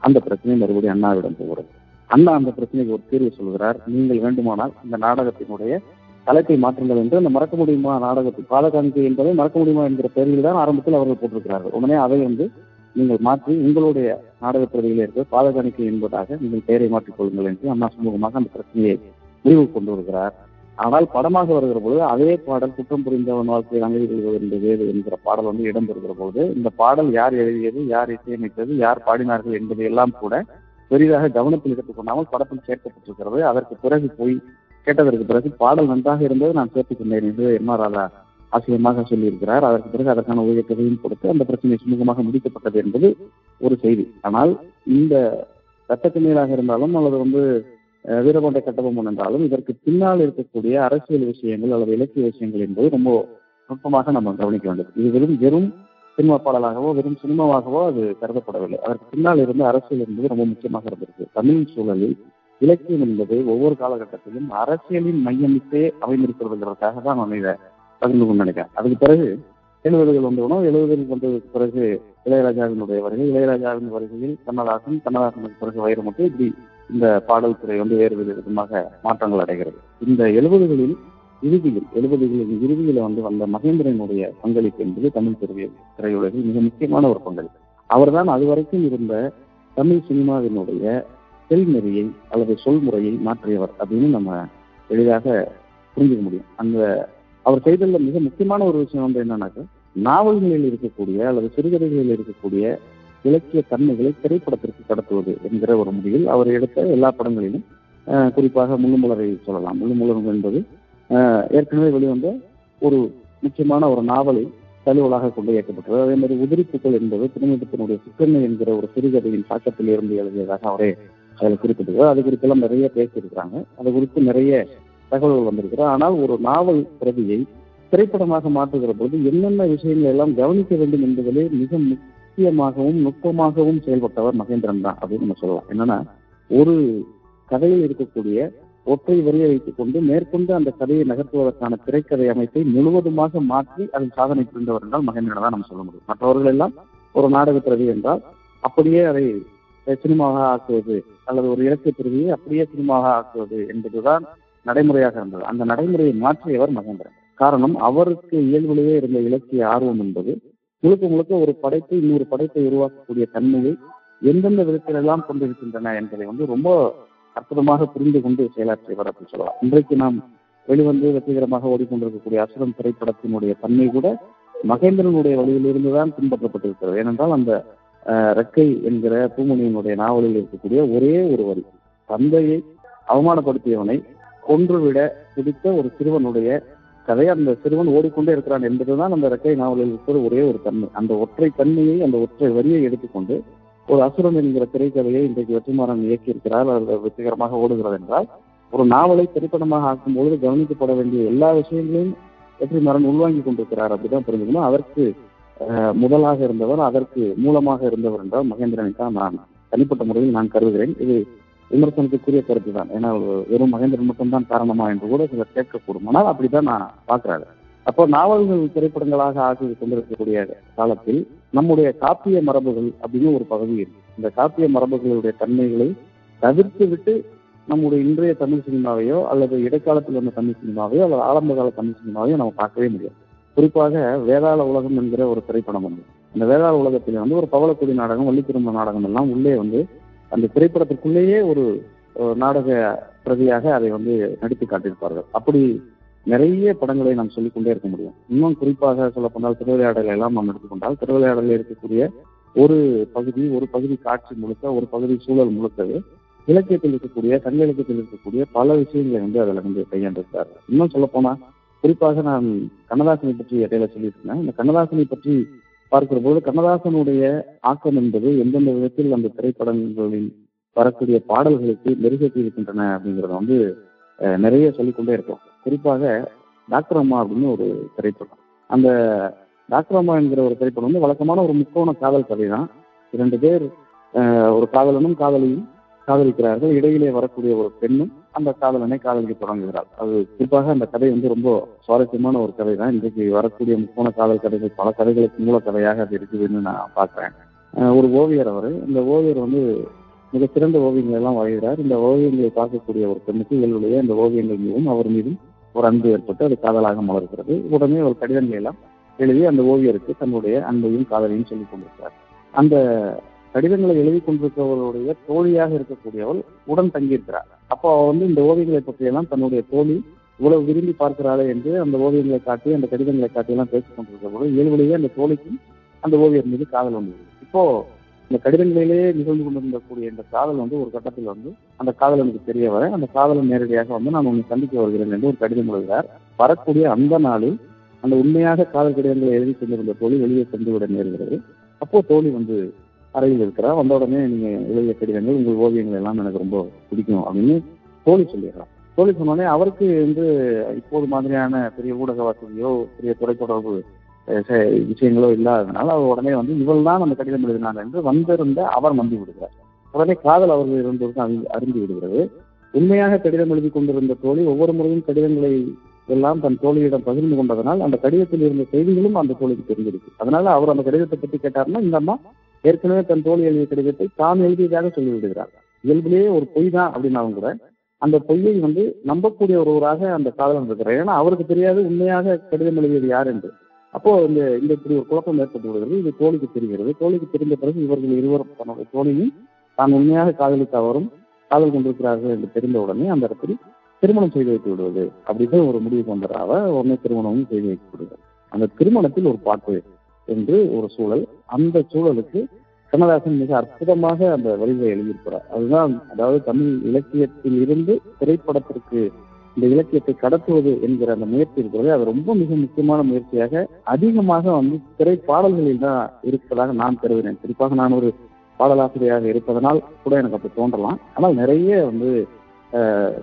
அந்த பிரச்சனை மறுபடியும் அண்ணாவிடம் போகிறது அண்ணா அந்த பிரச்சனைக்கு ஒரு தீர்வு சொல்கிறார். நீங்கள் வேண்டுமானால் இந்த நாடகத்தினுடைய தலைப்பை மாற்றுங்கள் என்று அந்த மறக்க முடியுமா நாடகத்தை பாலகாணிக்கை என்பதை மறக்க முடியுமா என்கிற பெயரில் தான் ஆரம்பத்தில் அவர்கள் போட்டிருக்கிறார்கள். உடனே அதை வந்து நீங்கள் மாற்றி உங்களுடைய நாடக பிரதியில் இருக்கிற பாலகாணிக்கை என்பதாக நீங்கள் பெயரை மாற்றிக்கொள்ளுங்கள் என்று அண்ணா சுமூகமாக அந்த பிரச்சனையை முடிவு கொண்டு வருகிறார். ஆனால் படமாக வருகிற பொழுது அதே பாடல் குற்றம் புரிந்தவன் வாழ்க்கையில் அங்கே கொள்வது என்கிற பாடல் வந்து இடம்பெறுகிற பொழுது இந்த பாடல் யார் எழுதியது யார் இசையமைத்தது யார் பாடினார்கள் என்பது எல்லாம் கூட பெரிதாக கவனத்தில் எடுத்துக்கொண்டாமல் படத்தில் சேர்க்கப்பட்டிருக்கிறது. அதற்கு பிறகு போய் கேட்டதற்கு பிறகு பாடல் நன்றாக இருந்தது நான் சேர்த்துக் கொண்டேன் என்று எம் ஆர் ராதா ஆசிரியமாக சொல்லியிருக்கிறார். அதற்கு பிறகு அதற்கான உதவி தொகையும் கொடுத்து அந்த பிரச்சனை சுமூகமாக முடிக்கப்பட்டது என்பது ஒரு செய்தி. ஆனால் இந்த சட்டத்தின் மேலாக இருந்தாலும் அல்லது வந்து வீரகொண்ட கட்டபொம்மன் என்றாலும் இதற்கு பின்னால் இருக்கக்கூடிய அரசியல் விஷயங்கள் அல்லது இலக்கிய விஷயங்கள் என்பது ரொம்ப நுட்பமாக நம்ம கவனிக்க வேண்டும். இது வெறும் வெறும் சினிமா பாடலாகவோ வெறும் சினிமாவாகவோ அது கருதப்படவில்லை. அதற்கு பின்னால் இருந்த அரசியல் என்பது ரொம்ப முக்கியமாக இருந்திருக்கு. தமிழ் சூழலில் இலக்கியம் என்பது ஒவ்வொரு காலகட்டத்திலும் அரசியலின் மையமிட்டே அமைந்திருக்கிறதுங்கிறதுக்காக தான் நான் இதை பகிர்ந்து கொண்டு நினைக்கிறேன். அதுக்கு பிறகு எழுபதுகள் வந்தவுடன் எழுபதுகள் வந்ததுக்கு பிறகு இளையராஜாவினுடைய வருகை இளையராஜாவின் வருகையில் கண்ணதாசன் கண்ணதாசனுக்கு பிறகு வைரமுத்து இப்படி இந்த பாடல் துறை வந்து வேறு வேறு விதமாக மாற்றங்கள் அடைகிறது. இந்த எழுபதுகளில் இறுதியில் எழுபதுகளின் இறுதியில் வந்து வந்த மகேந்திரனுடைய பங்களிப்பு என்பது தமிழ் திரை திரையுலகில் மிக முக்கியமான ஒரு பங்களிப்பு. அவர்தான் அதுவரைக்கும் இருந்த தமிழ் சினிமாவினுடைய செல்நெறியை அல்லது சொல்முறையை மாற்றியவர் அப்படின்னு நம்ம எளிதாக புரிஞ்சுக்க முடியும். அந்த அவர் செய்துள்ள மிக முக்கியமான ஒரு விஷயம் வந்து என்னன்னாக்க நாவல்களில் இருக்கக்கூடிய அல்லது சிறுகதைகளில் இருக்கக்கூடிய இலக்கிய தன்மைகளை திரைப்படத்திற்கு கடத்துவது என்கிற ஒரு முடிவில் அவர் எடுத்த எல்லா படங்களிலும் குறிப்பாக முள்ளுமுலரை சொல்லலாம். முள்ளுமுலர் என்பது ஏற்கனவே வெளிவந்த ஒரு முக்கியமான ஒரு நாவலை தழுவலாக கொண்டு இயக்கப்பட்டது. அதே மாதிரி உதிரிப்புகள் என்பது திருமணத்தினுடைய சிக்கன்மை என்கிற ஒரு சிறுகதையின் தாக்கத்தில் இருந்து எழுதியதாக அவரே அதில் குறிப்பிட்டிருக்கிறார். அது குறித்தெல்லாம் நிறைய பேசியிருக்கிறாங்க. அது குறித்து நிறைய தகவல்கள் வந்திருக்கிறது. ஆனால் ஒரு நாவல் பிரதியை திரைப்படமாக மாற்றுகிற போது என்னென்ன விஷயங்கள் எல்லாம் கவனிக்க வேண்டும் என்பதிலே மிக முக்கியமாகவும் நுட்பமாகவும் செயல்பட்டவர் மகேந்திரன் தான் அப்படின்னு நம்ம சொல்லலாம். என்னன்னா ஒரு கதையில் இருக்கக்கூடிய ஒற்றை வரியை வைத்துக் கொண்டு மேற்கொண்டு அந்த கதையை நகர்த்துவதற்கான திரைக்கதை அமைப்பை முழுவதுமாக மாற்றி அதில் சாதனை புரிந்தவர் என்றால் மகேந்திரன் தான் நம்ம சொல்ல முடியும். மற்றவர்கள் எல்லாம் ஒரு நாடக பிரதி என்றால் அப்படியே அதை சினிமாவாக ஆக்குவது அல்லது ஒரு இலக்கிய பிரதியை அப்படியே சினிமாவாக ஆக்குவது என்பதுதான் நடைமுறையாக இருந்தது. அந்த நடைமுறையை மாற்றியவர் மகேந்திரன். காரணம் அவருக்கு இயல்பிலேயே இருந்த இலக்கிய ஆர்வம் என்பது முழுக்க முழுக்க ஒரு படைப்பை இன்னொரு படைப்பை உருவாக்கக்கூடிய தன்மையை எந்தெந்த விதத்தில் எல்லாம் கொண்டிருக்கின்றன என்பதை வந்து ரொம்ப அற்புதமாக புரிந்து கொண்டு செயலாற்றியவர் அப்படின்னு சொல்லலாம். இன்றைக்கு நாம் வெளிவந்து வெற்றிகரமாக ஓடிக்கொண்டிருக்கக்கூடிய அசுரம் திரைப்படத்தினுடைய தன்மை கூட மகேந்திரனுடைய வழியிலிருந்து தான் பின்பற்றப்பட்டிருக்கிறது. ஏனென்றால் அந்த ரெக்கை என்கிற பூமணியினுடைய நாவலில் இருக்கக்கூடிய ஒரே ஒரு வரி. தந்தையை அவமானப்படுத்தியவனை கொன்றுவிட பிடித்த ஒரு சிறுவனுடைய கதை அந்த சிறுவன் ஓடிக்கொண்டே இருக்கிறான் என்பதுதான் அந்த ரெக்கை நாவலில் இருக்கிற ஒரே ஒரு தன்மை. அந்த ஒற்றை தன்மையை அந்த ஒற்றை வரியை எடுத்துக்கொண்டு ஒரு அசுரன் என்கிற திரைக்கதையை இன்றைக்கு வெற்றிமாறன் இயக்கியிருக்கிறார். அது வெற்றிகரமாக ஓடுகிறது என்றால் ஒரு நாவலை திரைப்படமாக ஆக்கும் பொழுது கவனிக்கப்பட வேண்டிய எல்லா விஷயங்களையும் வெற்றிமாறன் உள்வாங்கி கொண்டிருக்கிறார் அப்படிதான் புரிஞ்சுக்கணும். அதற்கு முதலாக இருந்தவர் அதற்கு மூலமாக இருந்தவர் என்றால் மகேந்திரனை தான் நான். தனிப்பட்ட முறையில் நான் கருதுகிறேன். இது விமர்சனத்துக்குரிய கருத்து தான். ஏன்னா வெறும் மகேந்திரன் மட்டும்தான் காரணமா என்று கூட சிலர் கேட்கக்கூடும். ஆனால் அப்படிதான் நான் பார்க்கிறாரு அப்போ நாவல்கள் திரைப்படங்களாக ஆகி கொண்டிருக்கக்கூடிய காலத்தில் நம்முடைய காப்பிய மரபுகள் அப்படின்னு ஒரு பகுதி இருக்கு. இந்த காப்பிய மரபுகளுடைய தன்மைகளை தவிர்த்து விட்டு நம்முடைய இன்றைய தமிழ் சினிமாவையோ அல்லது இடைக்காலத்தில் வந்த தமிழ் சினிமாவையோ அல்லது ஆரம்ப கால தமிழ் சினிமாவையோ நம்ம பார்க்கவே முடியாது. குறிப்பாக வேதாள உலகம் என்கிற ஒரு திரைப்படம் வந்து அந்த வேதாள உலகத்தில் வந்து ஒரு பவளக்குடி நாடகம் வள்ளித்திரும்ப நாடகம் எல்லாம் உள்ளே வந்து அந்த திரைப்படத்திற்குள்ளேயே ஒரு நாடக பிரதியாக அதை வந்து நடித்து காட்டியிருப்பார்கள். அப்படி நிறைய படங்களை நாம் சொல்லிக்கொண்டே இருக்க முடியும். இன்னும் குறிப்பாக சொல்ல போனால் திருவிளையாடலை எல்லாம் நாம் எடுத்துக்கொண்டால் திருவிளையாடலில் இருக்கக்கூடிய ஒரு பகுதி ஒரு பகுதி காட்சி முழுக்க ஒரு பகுதி சூழல் முழுக்கவே இலக்கியத்தில் இருக்கக்கூடிய சங்க இலக்கியத்தில் இருக்கக்கூடிய பல விஷயங்களை வந்து அதில் வந்து கையாண்டிருக்காரு இன்னும் சொல்ல போனா குறிப்பாக நான் கண்ணதாசனை பற்றி இடையில சொல்லியிருந்தேன் இந்த கண்ணதாசனை பற்றி பார்க்கிற போது கண்ணதாசனுடைய ஆக்கம் என்பது எந்தெந்த விதத்தில் அந்த திரைப்படங்களில் வரக்கூடிய பாடல்களுக்கு மெருகேற்றி இருக்கின்றன அப்படிங்கிறத வந்து நிறைய சொல்லிக்கொண்டே இருக்கும். குறிப்பாக டாக்டர் அம்மா அப்படின்னு ஒரு திரைப்படம். அந்த டாக்டர் அம்மா என்கிற ஒரு திரைப்படம் வந்து வழக்கமான ஒரு முக்கோண காதல் கதை தான். இரண்டு பேர் ஒரு காதலனும் காதலியும் காதலிக்கிறார்கள். இடையிலே வரக்கூடிய ஒரு பெண்ணும் அந்த காதலனை காதலிக்க தொடங்குகிறார். அது குறிப்பாக அந்த கதை வந்து ரொம்ப சுவாரஸ்யமான ஒரு கதை தான் இன்றைக்கு வரக்கூடிய முக்கோண காதல் கதைகள் பல கதைகளுக்கு மூல கதையாக அது இருக்குதுன்னு நான் பார்க்குறேன். ஒரு ஓவியர் அவர். இந்த ஓவியர் வந்து மிக சிறந்த ஓவியங்கள் எல்லாம் வரைகிறார். இந்த ஓவியங்களை பார்க்கக்கூடிய ஒரு பெண்ணுக்கு இயல்புடைய இந்த ஓவியங்கள் மீதும் அவர் மீதும் ஒரு அன்பு ஏற்பட்டு அது காதலாக மலர்கிறது. உடனே ஒரு கடிதங்களை எல்லாம் எழுதி அந்த ஓவியருக்கு தன்னுடைய அன்பையும் காதலையும் சொல்லிக் கொண்டிருக்கிறார். அந்த கடிதங்களை எழுதி கொண்டிருக்கிறவர்களுடைய தோழியாக இருக்கக்கூடியவள் உடன் தங்கியிருக்கிறார் அப்போ அவ வந்து இந்த ஓவியங்களை பற்றியெல்லாம் தன்னுடைய தோழி இவ்வளவு விரும்பி பார்க்கிறாளே என்று அந்த ஓவியங்களை காட்டி அந்த கடிதங்களை காட்டி எல்லாம் பேசிக் கொண்டிருக்கிறவர்கள் இயல்புலேயே அந்த தோழிக்கும் அந்த ஓவியர் மீது காதல் வந்து இப்போ இந்த கடிதங்களிலேயே நிகழ்ந்து கொண்டிருந்தக்கூடிய இந்த காதல் வந்து ஒரு கட்டத்தில் வந்து அந்த காதலனுக்கு தெரிய வர அந்த காதலன் நேரடியாக வந்து நான் உன்னை சந்திக்க வருகிறேன் என்று ஒரு கடிதம் எழுதுகிறார். வரக்கூடிய அந்த நாளில் அந்த உண்மையாக காதல் கடிதங்களை எழுதி கொண்டிருந்த தோழி வெளியே சென்றுவிட நேர்கிறது நேருகிறது. அப்போ தோழி வந்து அறையில் இருக்கிறார் வந்த உடனே நீங்க எழுதிய கடிதங்கள் உங்கள் ஓவியங்கள் எல்லாம் எனக்கு ரொம்ப பிடிக்கும் அப்படின்னு தோழி சொல்லிடுறான் தோழி சொன்னோடனே அவருக்கு வந்து இப்போது மாதிரியான பெரிய ஊடக வசதியோ பெரிய தொலைத்தொடர்பு விஷயங்களோ இல்லாததுனால அவர் உடனே வந்து இவள் தான் அந்த கடிதம் எழுதினார் என்று வந்திருந்த அவர் நம்பி விடுகிறார். உடனே காதல் அவர்கள் இருந்தவருக்கு அறிந்து அறிந்து விடுகிறது. உண்மையாக கடிதம் எழுதி கொண்டிருந்த தோழி ஒவ்வொரு முறையும் கடிதங்களை எல்லாம் தன் தோழியிடம் பகிர்ந்து கொண்டதனால் அந்த கடிதத்தில் இருந்த செய்திகளும் அந்த தோழிக்கு தெரிஞ்சிருக்கு. அதனால அவர் அந்த கடிதத்தை பற்றி கேட்டார்னா இந்த அம்மா ஏற்கனவே தன் தோல் எழுதிய கடிதத்தை தான் எழுதியதாக சொல்லிவிடுகிறார் இயல்பிலேயே ஒரு பொய் தான் அப்படின்னாலும் கூட அந்த பொய்யை வந்து நம்பக்கூடிய ஒருவராக அந்த காதலன் இருக்கிறார் ஏன்னா அவருக்கு தெரியாது உண்மையாக கடிதம் எழுதியது யார் என்று. அப்போ இந்த இந்த இப்படி ஒரு குழப்பம் ஏற்பட்டு விடுகிறது இது தோழிக்கு தெரிகிறது. தோழிக்கு தெரிந்த பிறகு இவர்கள் இருவரும் தன்னுடைய தோழியும் தான் உண்மையாக காதலித்த அவரும் காதல் கொண்டிருக்கிறார்கள் என்று தெரிந்த உடனே அந்த இடத்தில் திருமணம் செய்து வைத்து விடுவது. அப்படின்னு ஒரு முடிவு கொண்டதாக உடனே திருமணமும் செய்து வைத்து விடுவது அந்த திருமணத்தில் ஒரு பாட்டு என்று ஒரு சூழல். அந்த சூழலுக்கு கண்ணதாசன் மிக அற்புதமாக அந்த வரிகளை எழுதியிருக்கிறார். அதுதான் அதாவது தமிழ் இலக்கியத்தில் இருந்து திரைப்படத்திற்கு இந்த இலக்கியத்தை கடத்துவது என்கிற அந்த முயற்சி இருக்கிறது. அது ரொம்ப மிக முக்கியமான முயற்சியாக அதிகமாக வந்து திரைப்பாடல்களில் தான் இருப்பதாக நான் கருதினேன் குறிப்பாக நான் ஒரு பாடலாசிரியராக இருப்பதனால் கூட எனக்கு அப்படி தோன்றலாம். ஆனால் நிறைய வந்து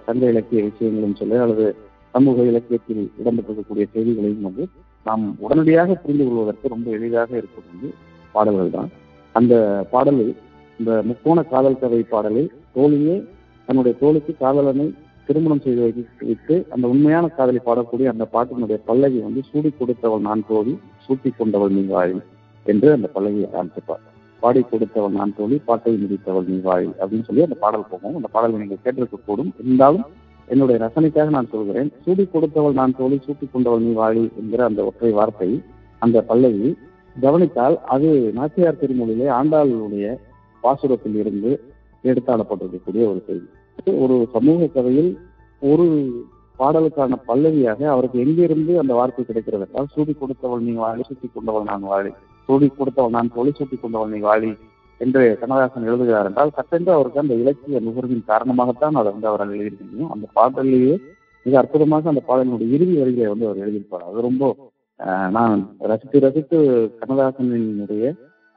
சங்க இலக்கிய விஷயங்களும் சொல்லி அல்லது சமூக இலக்கியத்தில் இடம்பெற்றிருக்கக்கூடிய செய்திகளையும் வந்து நாம் உடனடியாக புரிந்து கொள்வதற்கு ரொம்ப எளிதாக இருப்பது வந்து பாடல்கள் தான் அந்த பாடலில் இந்த முக்கோண காதல் கதை பாடலில் தோழியே தன்னுடைய தோழிக்கு காதலனை திருமணம் செய்து வைத்து அந்த உண்மையான காதலி பாடக்கூடிய அந்த பாட்டினுடைய பல்லவி வந்து சூடி கொடுத்தவள் நான் தோழி சூட்டி கொண்டவள் நீ வாழி என்று அந்த பல்லவியை ஆரம்பிச்சிருப்பார் பாடி கொடுத்தவள் நான் தோழி பாட்டை மிதித்தவள் நீ வாழி அப்படின்னு சொல்லி அந்த பாடல் போகும். அந்த பாடலை நீங்கள் கேட்டிருக்க கூடும் இருந்தாலும் என்னுடைய ரசனைக்காக நான் சொல்கிறேன். சூடி கொடுத்தவள் நான் தோழி சூட்டி கொண்டவள் நீ வாழி என்கிற அந்த ஒற்றை வார்த்தை அந்த பல்லவி கவனித்தால் அது நாச்சியார் திருமொழியிலே ஆண்டாளுடைய பாசுரத்தில் இருந்து எடுத்தாடப்பட்டிருக்கக்கூடிய ஒரு செய்தி. ஒரு சமூக கதையில் ஒரு பாடலுக்கான பல்லவியாக அவருக்கு எங்கிருந்து அந்த வார்த்தை கிடைக்கிறது என்றால் சூடி கொடுத்தவள் நீ வாழி சுத்தி கொண்டவள் நான் வாழி சூடி கொடுத்தவள் நான் தொழில் சுத்தி கொண்டவள் நீ வாழி என்று கண்ணதாசன் எழுதுகிறார் என்றால் சட்டென்று அவருக்கு அந்த இலக்கிய நுகர்வின் காரணமாகத்தான் அதை வந்து அவரால் எழுதியிருக்க முடியும் அந்த பாடலிலேயே மிக அற்புதமாக அந்த பாடலினுடைய இறுதி வரிகளை வந்து அவர் எழுதியிருப்பார். அது ரொம்ப நான் ரசித்து ரசித்து கண்ணதாசனினுடைய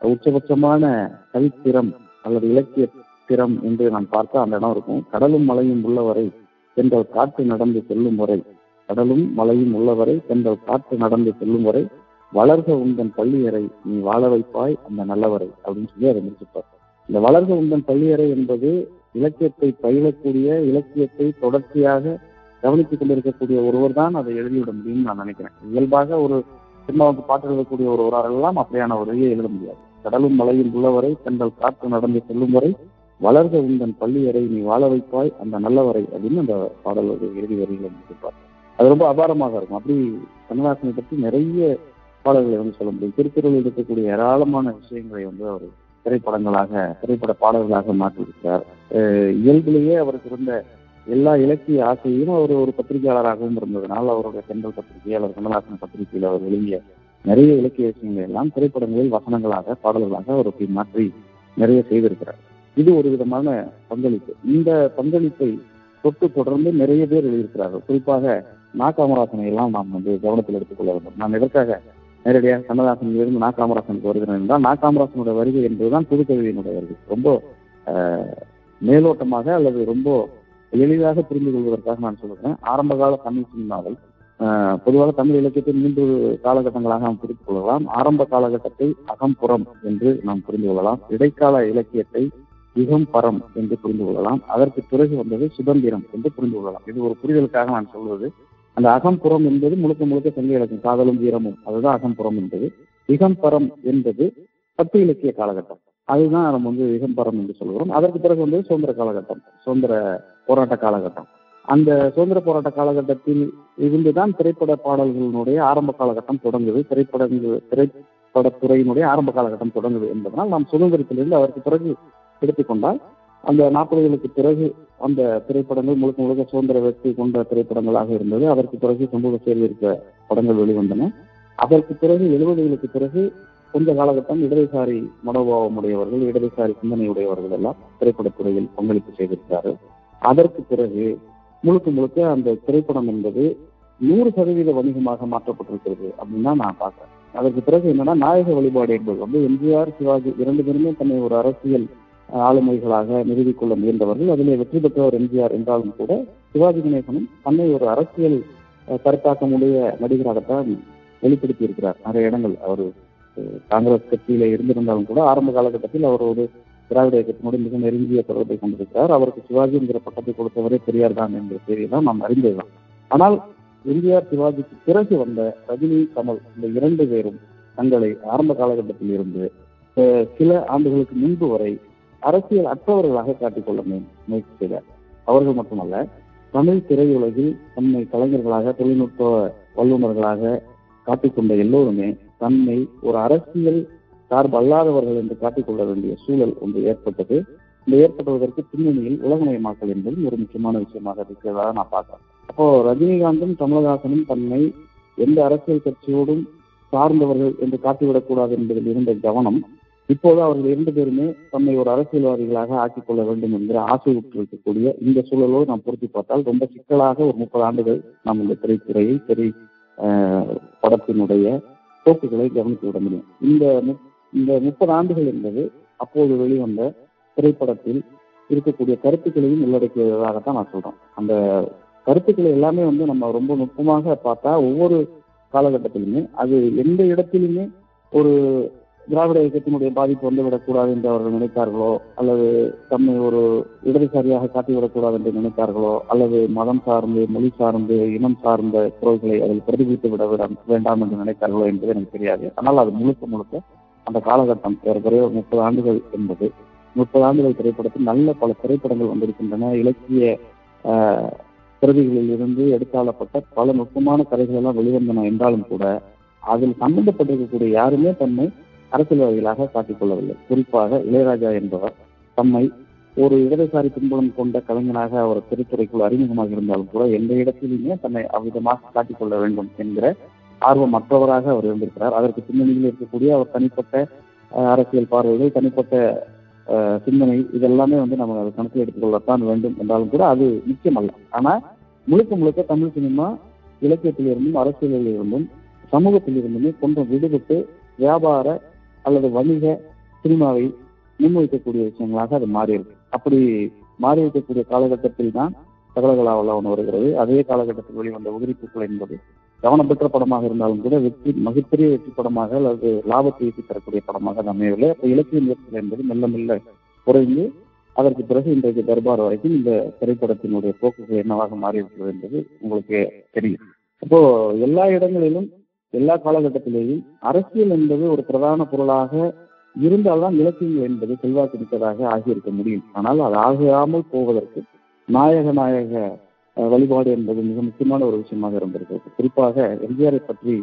உச்சபட்சமான கவித்திறம் அல்லது இலக்கிய திறம் என்று நான் பார்த்தா அந்த இடம் இருக்கும். கடலும் மலையும் உள்ளவரை சென்றல் காற்று நடந்து செல்லும் வரை கடலும் மலையும் உள்ளவரை சென்றல் காற்று நடந்து செல்லும் வரை வளர்க உந்தன் பள்ளியறை நீ வாழ வைப்பாய் அந்த நல்லவரை அப்படின்னு சொல்லி அதை முடிச்சுப்பார் இந்த வளர்க உந்தன் பள்ளியறை என்பது இலக்கியத்தை பயிலக்கூடிய இலக்கியத்தை தொடர்ச்சியாக கவனித்துக் கொண்டிருக்கக்கூடிய ஒருவர் தான் அதை எழுதிவிட முடியும்னு நான் நினைக்கிறேன். இயல்பாக ஒரு சின்னவங்க பாட்டு எழுதக்கூடிய ஒருவரெல்லாம் அப்படியான உரையை எழுத முடியாது. கடலும் மலையும் உள்ளவரை தங்கள் காற்று நடந்து செல்லும் வரை வளர்க உந்தன் பள்ளியறை நீ வாழ வைப்பாய் அந்த நல்லவரை அப்படின்னு அந்த பாடல் இறுதி வரிகளை முடிச்சிருப்பார் அது ரொம்ப அபாரமாக இருக்கும். அப்படி கண்ணதாசனை பற்றி நிறைய பாடல்களை வந்து சொல்ல முடியும். திருக்குறள் இருக்கக்கூடிய ஏராளமான விஷயங்களை வந்து அவர் திரைப்படங்களாக திரைப்பட பாடல்களாக மாற்றியிருக்கிறார். இயல்பிலேயே அவருக்கு இருந்த எல்லா இலக்கிய ஆசையும் அவர் ஒரு பத்திரிகையாளராகவும் இருந்ததுனால் அவருடைய செங்கல் பத்திரிகை அல்லது கண்ணதாசன் பத்திரிகையில் அவர் எழுதிய நிறைய இலக்கிய விஷயங்கள் எல்லாம் திரைப்படங்களில் வசனங்களாக பாடல்களாக அவர் மாற்றி நிறைய செய்திருக்கிறார். இது ஒரு விதமான பங்களிப்பு. இந்த பங்களிப்பை தொட்டு தொடர்ந்து நிறைய பேர் எழுதியிருக்கிறார்கள். குறிப்பாக நா காமராசனை எல்லாம் நாம் வந்து கவனத்தில் எடுத்துக்கொள்ள வேண்டும். நாம் எதற்காக நேரடியாக கண்ணதாசன் இருந்து நா காமராசனுக்கு வருகிறேன் என்றால் நா காமராசனுடைய வருகை என்பதுதான் புதுக்கவிதையினுடைய வருகை ரொம்ப மேலோட்டமாக அல்லது ரொம்ப எளிதாக புரிந்து கொள்வதற்காக நான் சொல்கிறேன் ஆரம்ப கால தமிழ் சினிமாவில் பொதுவாக தமிழ் இலக்கியத்தை மூன்று காலகட்டங்களாக நாம் புரிந்து கொள்ளலாம். ஆரம்ப காலகட்டத்தை அகம்புறம் என்று நாம் புரிந்து கொள்ளலாம். இடைக்கால இலக்கியத்தை யுகம் பரம் என்று புரிந்து கொள்ளலாம். அதற்கு பிறகு வந்தது சுதந்திரம் என்று புரிந்து கொள்ளலாம். இது ஒரு புரிதலுக்காக நான் சொல்வது. அந்த அகம்புறம் என்பது முழுக்க முழுக்க சங்க இலக்கியம் காதலும் வீரமும். அதுதான் அகம்புறம் என்பது. இகம்பரம் என்பது பத்து இலக்கிய காலகட்டம். அதுதான் நம்ம வந்து இகம்பரம் என்று சொல்கிறோம் அதற்கு பிறகு வந்து சுதந்திர காலகட்டம் சுதந்திர போராட்ட காலகட்டம். அந்த சுதந்திர போராட்ட காலகட்டத்தில் இருந்துதான் திரைப்பட பாடல்களினுடைய ஆரம்ப காலகட்டம் தொடங்குது. திரைப்படங்கள் திரைப்படத்துறையினுடைய ஆரம்ப காலகட்டம் தொடங்குது என்பதனால் நாம் சுதந்திரத்திலிருந்து அதற்கு பிறகு எடுத்துக்கொண்டால் அந்த நாற்பதுகளுக்கு பிறகு அந்த திரைப்படங்கள் முழுக்க முழுக்க சுதந்திர வெற்றி கொண்ட திரைப்படங்களாக இருந்தது. அதற்கு பிறகு சமூக சேர்விருக்க படங்கள் வெளிவந்தன. அதற்கு பிறகு எழுபதுகளுக்கு பிறகு கொஞ்ச காலகட்டம் இடதுசாரி மனோபாவம் உடையவர்கள் இடதுசாரி சிந்தனை உடையவர்கள் எல்லாம் திரைப்படத்துறையில் பங்களிப்பு செய்திருக்கிறார்கள். அதற்கு பிறகு முழுக்க முழுக்க அந்த திரைப்படம் என்பது நூறு சதவீத வணிகமாக மாற்றப்பட்டிருக்கிறது அப்படின்னு தான் நான் பார்க்கிறேன். அதற்கு பிறகு என்னன்னா நாயக வழிபாடு என்பது வந்து எம்ஜிஆர் சிவாஜி இரண்டு பேருமே தன்னை ஒரு அரசியல் ஆளுமைகளாக நிறுவிக்கொள்ள முயன்றவர்கள். அதிலே வெற்றி பெற்றவர் எம்ஜிஆர் என்றாலும் கூட சிவாஜி கணேசனும் தன்னை ஒரு அரசியல் கருத்தாக்கமுடைய நடிகராகத்தான் வெளிப்படுத்தி இருக்கிறார் நிறைய இடங்கள் அவர் காங்கிரஸ் கட்சியில இருந்திருந்தாலும் கூட ஆரம்ப காலகட்டத்தில் அவர் ஒரு திராவிட இயக்கத்தினோடு மிக நெருங்கிய தொடர்பை கொண்டிருக்கிறார். அவருக்கு சிவாஜி என்கிற பட்டத்தை கொடுத்தவரே பெரியார் தான் என்கிற செய்தியெல்லாம் நாம் அறிந்ததுதான் ஆனால் எம்ஜிஆர் சிவாஜிக்கு பிறகு வந்த ரஜினி கமல் இந்த இரண்டு பேரும் தங்களை ஆரம்ப காலகட்டத்தில் இருந்து சில ஆண்டுகளுக்கு முன்பு வரை அரசியல் அற்றவர்களாக காட்டிக்கொள்ள முயற்சி செய்தார். அவர்கள் மட்டுமல்ல தமிழ் திரையுலகில் தன்னை கலைஞர்களாக தொழில்நுட்ப வல்லுநர்களாக காட்டிக்கொண்ட எல்லோருமே தன்னை ஒரு அரசியல் சார்பு அல்லாதவர்கள் என்று காட்டிக்கொள்ள வேண்டிய சூழல் ஒன்று ஏற்பட்டது. இந்த ஏற்படுவதற்கு பின்னணியில் உலகமயமாக்கல் என்பது ஒரு முக்கியமான விஷயமாக இருக்கிறதா நான் பார்க்கிறேன். அப்போ ரஜினிகாந்தும் கமலஹாசனும் தன்னை எந்த அரசியல் கட்சியோடும் சார்ந்தவர்கள் என்று காட்டிவிடக்கூடாது என்பதில் இருந்த கவனம் இப்போது அவர்கள் இரண்டு பேருமே தன்னை ஒரு அரசியல்வாதிகளாக ஆக்கிக் கொள்ள வேண்டும் என்கிற ஆசை உற்றிருக்கக்கூடிய இந்த சூழலோடு நாம் பொருத்தி பார்த்தால் ரொம்ப சிக்கலாக ஒரு முப்பது ஆண்டுகள் நாம் இந்த திரைத்துறையை திரை படத்தினுடைய போக்குகளை கவனித்து விட முடியும். இந்த இந்த முப்பது ஆண்டுகள் என்பது அப்போது வெளிவந்த திரைப்படத்தில் இருக்கக்கூடிய கருத்துக்களையும் உள்ளடக்கியதாகத்தான் நான் சொல்றேன். அந்த கருத்துக்களை எல்லாமே வந்து நம்ம ரொம்ப நுட்பமாக பார்த்தா ஒவ்வொரு காலகட்டத்திலுமே அது எந்த இடத்திலுமே ஒரு திராவிட இயக்கத்தினுடைய பாதிப்பு வந்து விடக்கூடாது என்று அவர்கள் நினைத்தார்களோ அல்லது தம்மை ஒரு இடதுசாரியாக காட்டிவிடக்கூடாது என்று நினைத்தார்களோ அல்லது மதம் சார்ந்து மொழி சார்ந்து இனம் சார்ந்த குரல்களை அதில் பிரதிபலித்து விட விட வேண்டாம் என்று நினைத்தார்களோ என்பது எனக்கு தெரியாது. ஆனால் அது முழுக்க முழுக்க அந்த காலகட்டம் ஏறக்குறைய முப்பது ஆண்டுகள் என்பது. முப்பது ஆண்டுகள் திரைப்படத்தில் நல்ல பல திரைப்படங்கள் வந்திருக்கின்றன. இலக்கிய பிரதிகளில் இருந்து எடுத்தாளப்பட்ட பல நுட்பமான கதைகள் எல்லாம் வெளிவந்தன என்றாலும் கூட அதில் சம்பந்தப்பட்டிருக்கக்கூடிய யாருமே தன்னை அரசியல்வாதிகளாக காட்டிக்கொள்ளவில்லை குறிப்பாக இளையராஜா என்பவர் தம்மை ஒரு இடதுசாரி பின்புலம் கொண்ட கலைஞனாக அவர் திருத்துறைக்குள் அறிமுகமாக இருந்தாலும் கூட எந்த இடத்திலுமே தன்னை அவ்விதமாக காட்டிக்கொள்ள வேண்டும் என்கிற ஆர்வம் மற்றவராக அவர் இருந்திருக்கிறார். அதற்கு பின்னணியில் இருக்கக்கூடிய அவர் தனிப்பட்ட அரசியல் பார்வைகள் தனிப்பட்ட சிந்தனை இதெல்லாமே வந்து நம்ம அதை கணக்கில் எடுத்துக்கொள்ளத்தான் வேண்டும் என்றாலும் கூட அது முக்கியமல்ல. ஆனா முழுக்க முழுக்க தமிழ் சினிமா இலக்கியத்திலிருந்தும் அரசியலில் இருந்தும் சமூகத்தில் இருந்துமே கொஞ்சம் விடுபட்டு வியாபார அல்லது வணிக சினிமாவை முன்வைக்கக்கூடிய விஷயங்களாக அது மாறியிருக்கு அப்படி மாறி இருக்கக்கூடிய காலகட்டத்தில் தான் சகலகலாவெல்லாம் ஒன்று வருகிறது. அதே காலகட்டத்தில் வெளிவந்த உதிரிப்பூக்கள் என்பது கவனப்பெற்ற படமாக இருந்தாலும் கூட வெற்றி மிகப்பெரிய வெற்றி படமாக அல்லது லாபத்தை ஈட்டி தரக்கூடிய படமாக அது அமையவில்லை. அப்போ இலக்கிய முயற்சிகள் என்பது மெல்ல மெல்ல குறைந்து அதற்கு பிறகு இன்றைக்கு தர்பார் வரைக்கும் இந்த திரைப்படத்தினுடைய போக்குகள் என்னவாக மாறியிருக்கிறது என்பது உங்களுக்கு தெரியும். அப்போ எல்லா இடங்களிலும் எல்லா காலகட்டத்திலேயும் அரசியல் என்பது ஒரு பிரதான பொருளாக இருந்தால்தான் இலக்கியங்கள் என்பது செல்வாக்கு மிக்கதாக ஆகியிருக்க முடியும். ஆனால் அது ஆகாமல் போவதற்கு நாயக நாயக அஹ், வழிபாடு என்பது மிக முக்கியமான ஒரு விஷயமாக இருந்திருக்கிறது குறிப்பாக எம்ஜிஆரை பற்றி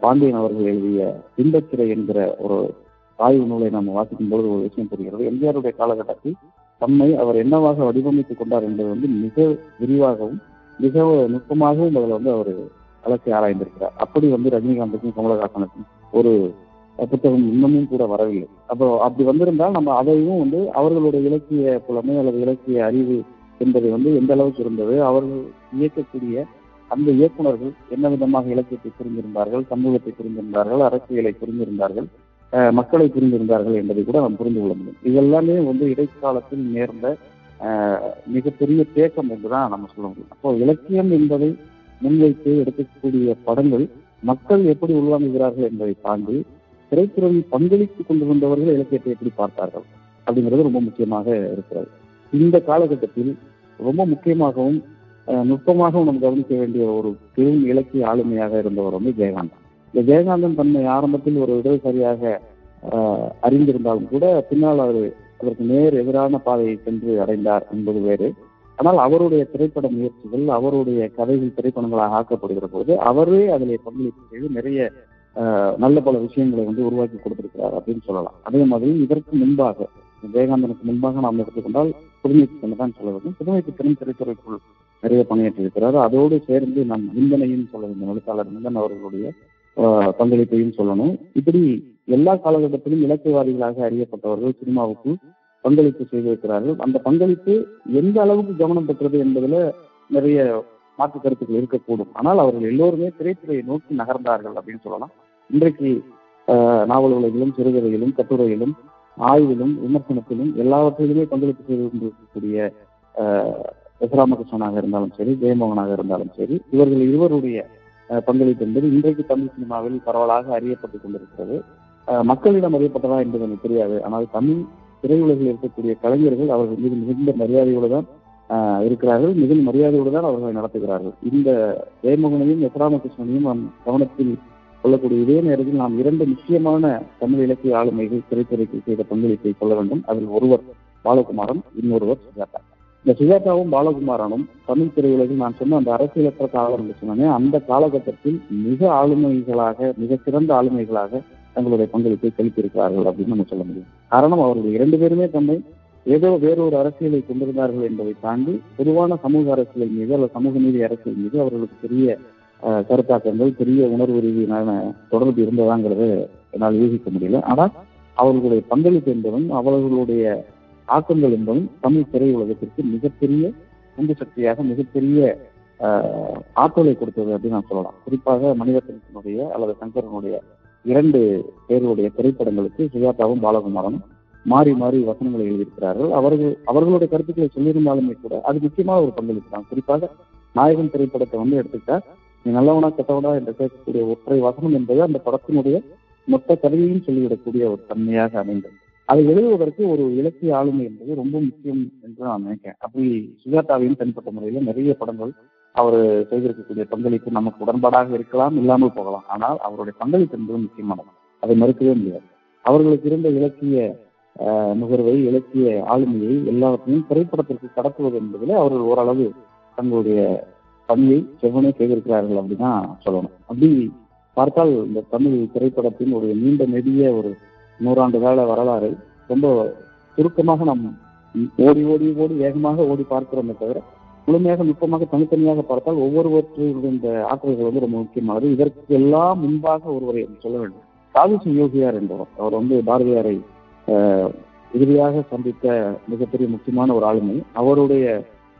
பாண்டியன் அவர்கள் எழுதிய இன்பச்சிறை என்கிற ஒரு ஆய்வு நூலை நாம் வாசிக்கும் பொழுது ஒரு விஷயம் புரிகிறது எம்ஜிஆருடைய காலகட்டத்தில் தம்மை அவர் என்னவாக வடிவமைத்துக் கொண்டார் என்பது வந்து மிக விரிவாகவும் மிக நுட்பமாகவும் அதில் வந்து அவர் அலசி ஆராய்ந்திருக்கிறார். அப்படி வந்து ரஜினிகாந்துக்கும் கமலஹாசனுக்கும் ஒரு புத்தகம் இன்னமும் கூட வரவில்லை. அப்போ அப்படி வந்திருந்தால் நம்ம அதையும் வந்து அவர்களுடைய இலக்கிய புலமை அல்லது இலக்கிய அறிவு என்பது வந்து எந்த அளவுக்கு இருந்தது அவர்கள் இயக்கக்கூடிய அந்த இயக்குனர்கள் என்ன விதமாக இலக்கியத்தை புரிந்திருந்தார்கள் சமூகத்தை புரிந்திருந்தார்கள் அரசியலை புரிந்திருந்தார்கள் மக்களை புரிந்திருந்தார்கள் என்பதை கூட நாம் புரிந்து கொள்ள முடியும். இதெல்லாமே வந்து இடைக்காலத்தில் நேர்ந்த மிகப்பெரிய தேக்கம் என்றுதான் நம்ம சொல்ல முடியும். அப்போ இலக்கியம் என்பதை முன்வைத்து எடுக்கக்கூடிய படங்கள் மக்கள் எப்படி உள்வாங்குகிறார்கள் என்பதை தாண்டி திரைத்துறையில் பங்களித்துக் கொண்டிருந்தவர்கள் இலக்கியத்தை எப்படி பார்த்தார்கள் அப்படிங்கிறது ரொம்ப முக்கியமாக இருக்கிறது. இந்த காலகட்டத்தில் ரொம்ப முக்கியமாகவும் நுட்பமாகவும் நம்ம கவனிக்க வேண்டிய ஒரு பெரும் இலக்கிய ஆளுமையாக இருந்தவர் வந்து ஜெயகாந்தன். இந்த ஜெயகாந்தன் தன்னை ஆரம்பத்தில் ஒரு இடதுசாரியாக அறிந்திருந்தாலும் கூட பின்னால் அவர் அதற்கு நேர் எதிரான பாதையை சென்று அடைந்தார் என்பது வேறு. ஆனால் அவருடைய திரைப்பட முயற்சிகள் அவருடைய கதைகள் திரைப்படங்களாக ஆக்கப்படுகிற போது அவரே அதில் பங்களிப்பு செய்து நிறைய நல்ல பல விஷயங்களை வந்து உருவாக்கி கொடுத்திருக்கிறார் அப்படின்னு சொல்லலாம். அதே மாதிரி இதற்கு முன்பாக விவேகானந்தனுக்கு முன்பாக நாம் எடுத்துக்கொண்டால் புதுமை தான் சொல்ல வேண்டும். புதுமை பித்தனும் திரைத்துறைக்குள் நிறைய பணியாற்றியிருக்கிறார். அதோடு சேர்ந்து நாம் விந்தனையும் சொல்ல வேண்டும். எழுத்தாளர் விந்தன் அவர்களுடைய பங்களிப்பையும் சொல்லணும். இப்படி எல்லா காலகட்டத்திலும் இலக்கியவாதிகளாக அறியப்பட்டவர்கள் சினிமாவுக்குள் பங்களிப்பு செய்திருக்கிறார்கள். அந்த பங்களிப்பு எந்த அளவுக்கு கவனம் பெற்றது என்பதுல நிறைய மாற்று கருத்துக்கள் இருக்கக்கூடும். ஆனால் அவர்கள் எல்லோருமே திரைத்துறையை நோக்கி நகர்ந்தார்கள் அப்படின்னு சொல்லலாம். இன்றைக்கு ஆஹ், நாவல் உலகிலும் சிறுகதையிலும் கட்டுரையிலும் ஆய்விலும் விமர்சனத்திலும் எல்லாவற்றிலுமே பங்களிப்பு செய்து கொண்டிருக்கக்கூடிய ஆஹ், ராமகிருஷ்ணனாக இருந்தாலும் சரி ஜெயமோகனாக இருந்தாலும் சரி இவர்கள் இருவருடைய பங்களிப்பு என்பது இன்றைக்கு தமிழ் சினிமாவில் பரவலாக அறியப்பட்டுக் கொண்டிருக்கிறது. மக்களிடம் அறியப்பட்டதா என்பது எனக்கு தெரியாது. ஆனால் தமிழ் திரையுலகில் இருக்கக்கூடிய கலைஞர்கள் அவர்கள் மீது மிகுந்த மரியாதையோடு தான் இருக்கிறார்கள். மிகுந்த மரியாதையோடு தான் அவர்களை நடத்துகிறார்கள். இந்த ஜெயமோகனையும் எஸ் ராமகிருஷ்ணனையும் நாம் கவனத்தில் கொள்ளக்கூடிய இதே நேரத்தில் நாம் இரண்டு முக்கியமான தமிழ் இலக்கிய ஆளுமைகள் திரைத்துறைக்கு செய்த பங்களிப்பை சொல்ல வேண்டும். அதில் ஒருவர் பாலகுமாரன் இன்னொருவர் சுஜாதா. இந்த சுஜாதாவும் பாலகுமாரனும் தமிழ் திரையுலகில் நான் சொன்ன அந்த அரசியலற்ற காலம் சொன்னேன் அந்த காலகட்டத்தில் மிக ஆளுமைகளாக மிக சிறந்த ஆளுமைகளாக தங்களுடைய பங்களிப்பை செலுத்தியிருக்கிறார்கள் அப்படின்னு நம்ம சொல்ல முடியும். காரணம் அவர்கள் இரண்டு பேருமே தம்மை ஏதோ வேறொரு அரசியலை கொண்டிருந்தார்கள் என்பதை தாண்டி பொதுவான சமூக அரசியல் மீது அல்லது சமூக நீதி அரசியல் மீது அவர்களுக்கு பெரிய அஹ், கருத்தாக்கங்கள் பெரிய உணர்வு ரீதியிலான தொடர்பு இருந்ததாங்கிறது என்னால் யூகிக்க முடியல. ஆனால் அவர்களுடைய பங்களிப்பு என்பதும் அவர்களுடைய ஆக்கங்கள் என்பதும் தமிழ் திரையுலகத்திற்கு மிகப்பெரிய உந்து சக்தியாக மிகப்பெரிய ஆற்றலை கொடுத்தது அப்படின்னு நான் சொல்லலாம். குறிப்பாக மணிரத்னத்தினுடைய அல்லது சங்கரனுடைய இரண்டு பேருடைய திரைப்படங்களுக்கு சுஜாதாவும் பாலகுமாரனும் மாறி மாறி வசனங்களை எழுதியிருக்கிறார்கள். அவர்கள் அவர்களுடைய கருத்துக்களை சொல்லியிருந்தாலுமே கூட அது முக்கியமான ஒரு பங்களிப்பு தான். குறிப்பாக நாயகன் திரைப்படத்தை வந்து எடுத்துக்கிட்டா நீ நல்லவனா கெட்டவனா என்று கேட்கக்கூடிய ஒற்றை வசனம் என்பது அந்த படத்தினுடைய மொத்த கதையையும் சொல்லிவிடக்கூடிய ஒரு தன்மையாக அமைந்தது. அதை எழுதுவதற்கு ஒரு இலக்கிய ஆளுமை என்பது ரொம்ப முக்கியம் என்று நான் நினைக்கிறேன். அப்படி சுஜாதாவையும் தனிப்பட்ட முறையில் நிறைய படங்கள் அவர் செய்திருக்கக்கூடிய பங்களிப்பு நமக்கு உடன்பாடாக இருக்கலாம் இல்லாமல் போகலாம். ஆனால் அவருடைய பங்களிப்பு என்பது முக்கியமானது. அதை மறுக்கவே முடியாது. அவர்களுக்கு இருந்த இலக்கிய நுகர்வை இலக்கிய ஆளுமையை எல்லாத்தையும் திரைப்படத்திற்கு கடத்துவது என்பதில் அவர்கள் ஓரளவு தங்களுடைய பணியை செவ்வனே செய்திருக்கிறார்கள் அப்படின்னு தான் சொல்லணும். அப்படி பார்த்தால் இந்த தமிழ் திரைப்படத்தின் ஒரு நீண்ட நெடிய ஒரு நூறாண்டு கால வரலாறு ரொம்ப சுருக்கமாக நாம் ஓடி ஓடி ஓடி வேகமாக ஓடி பார்க்கிறோமே தவிர முழுமையாக நுட்பமாக தனித்தனியாக பார்த்தால் ஒவ்வொருவற்றினுடைய இந்த ஆற்றல்கள் வந்து ரொம்ப முக்கியமானது. இதற்கு எல்லாம் முன்பாக ஒருவரை சொல்ல வேண்டும். காவிசி யோகியார் என்பவர் அவர் வந்து பாரதியாரை இறுதியாக சந்தித்த மிகப்பெரிய முக்கியமான ஒரு ஆளுமை. அவருடைய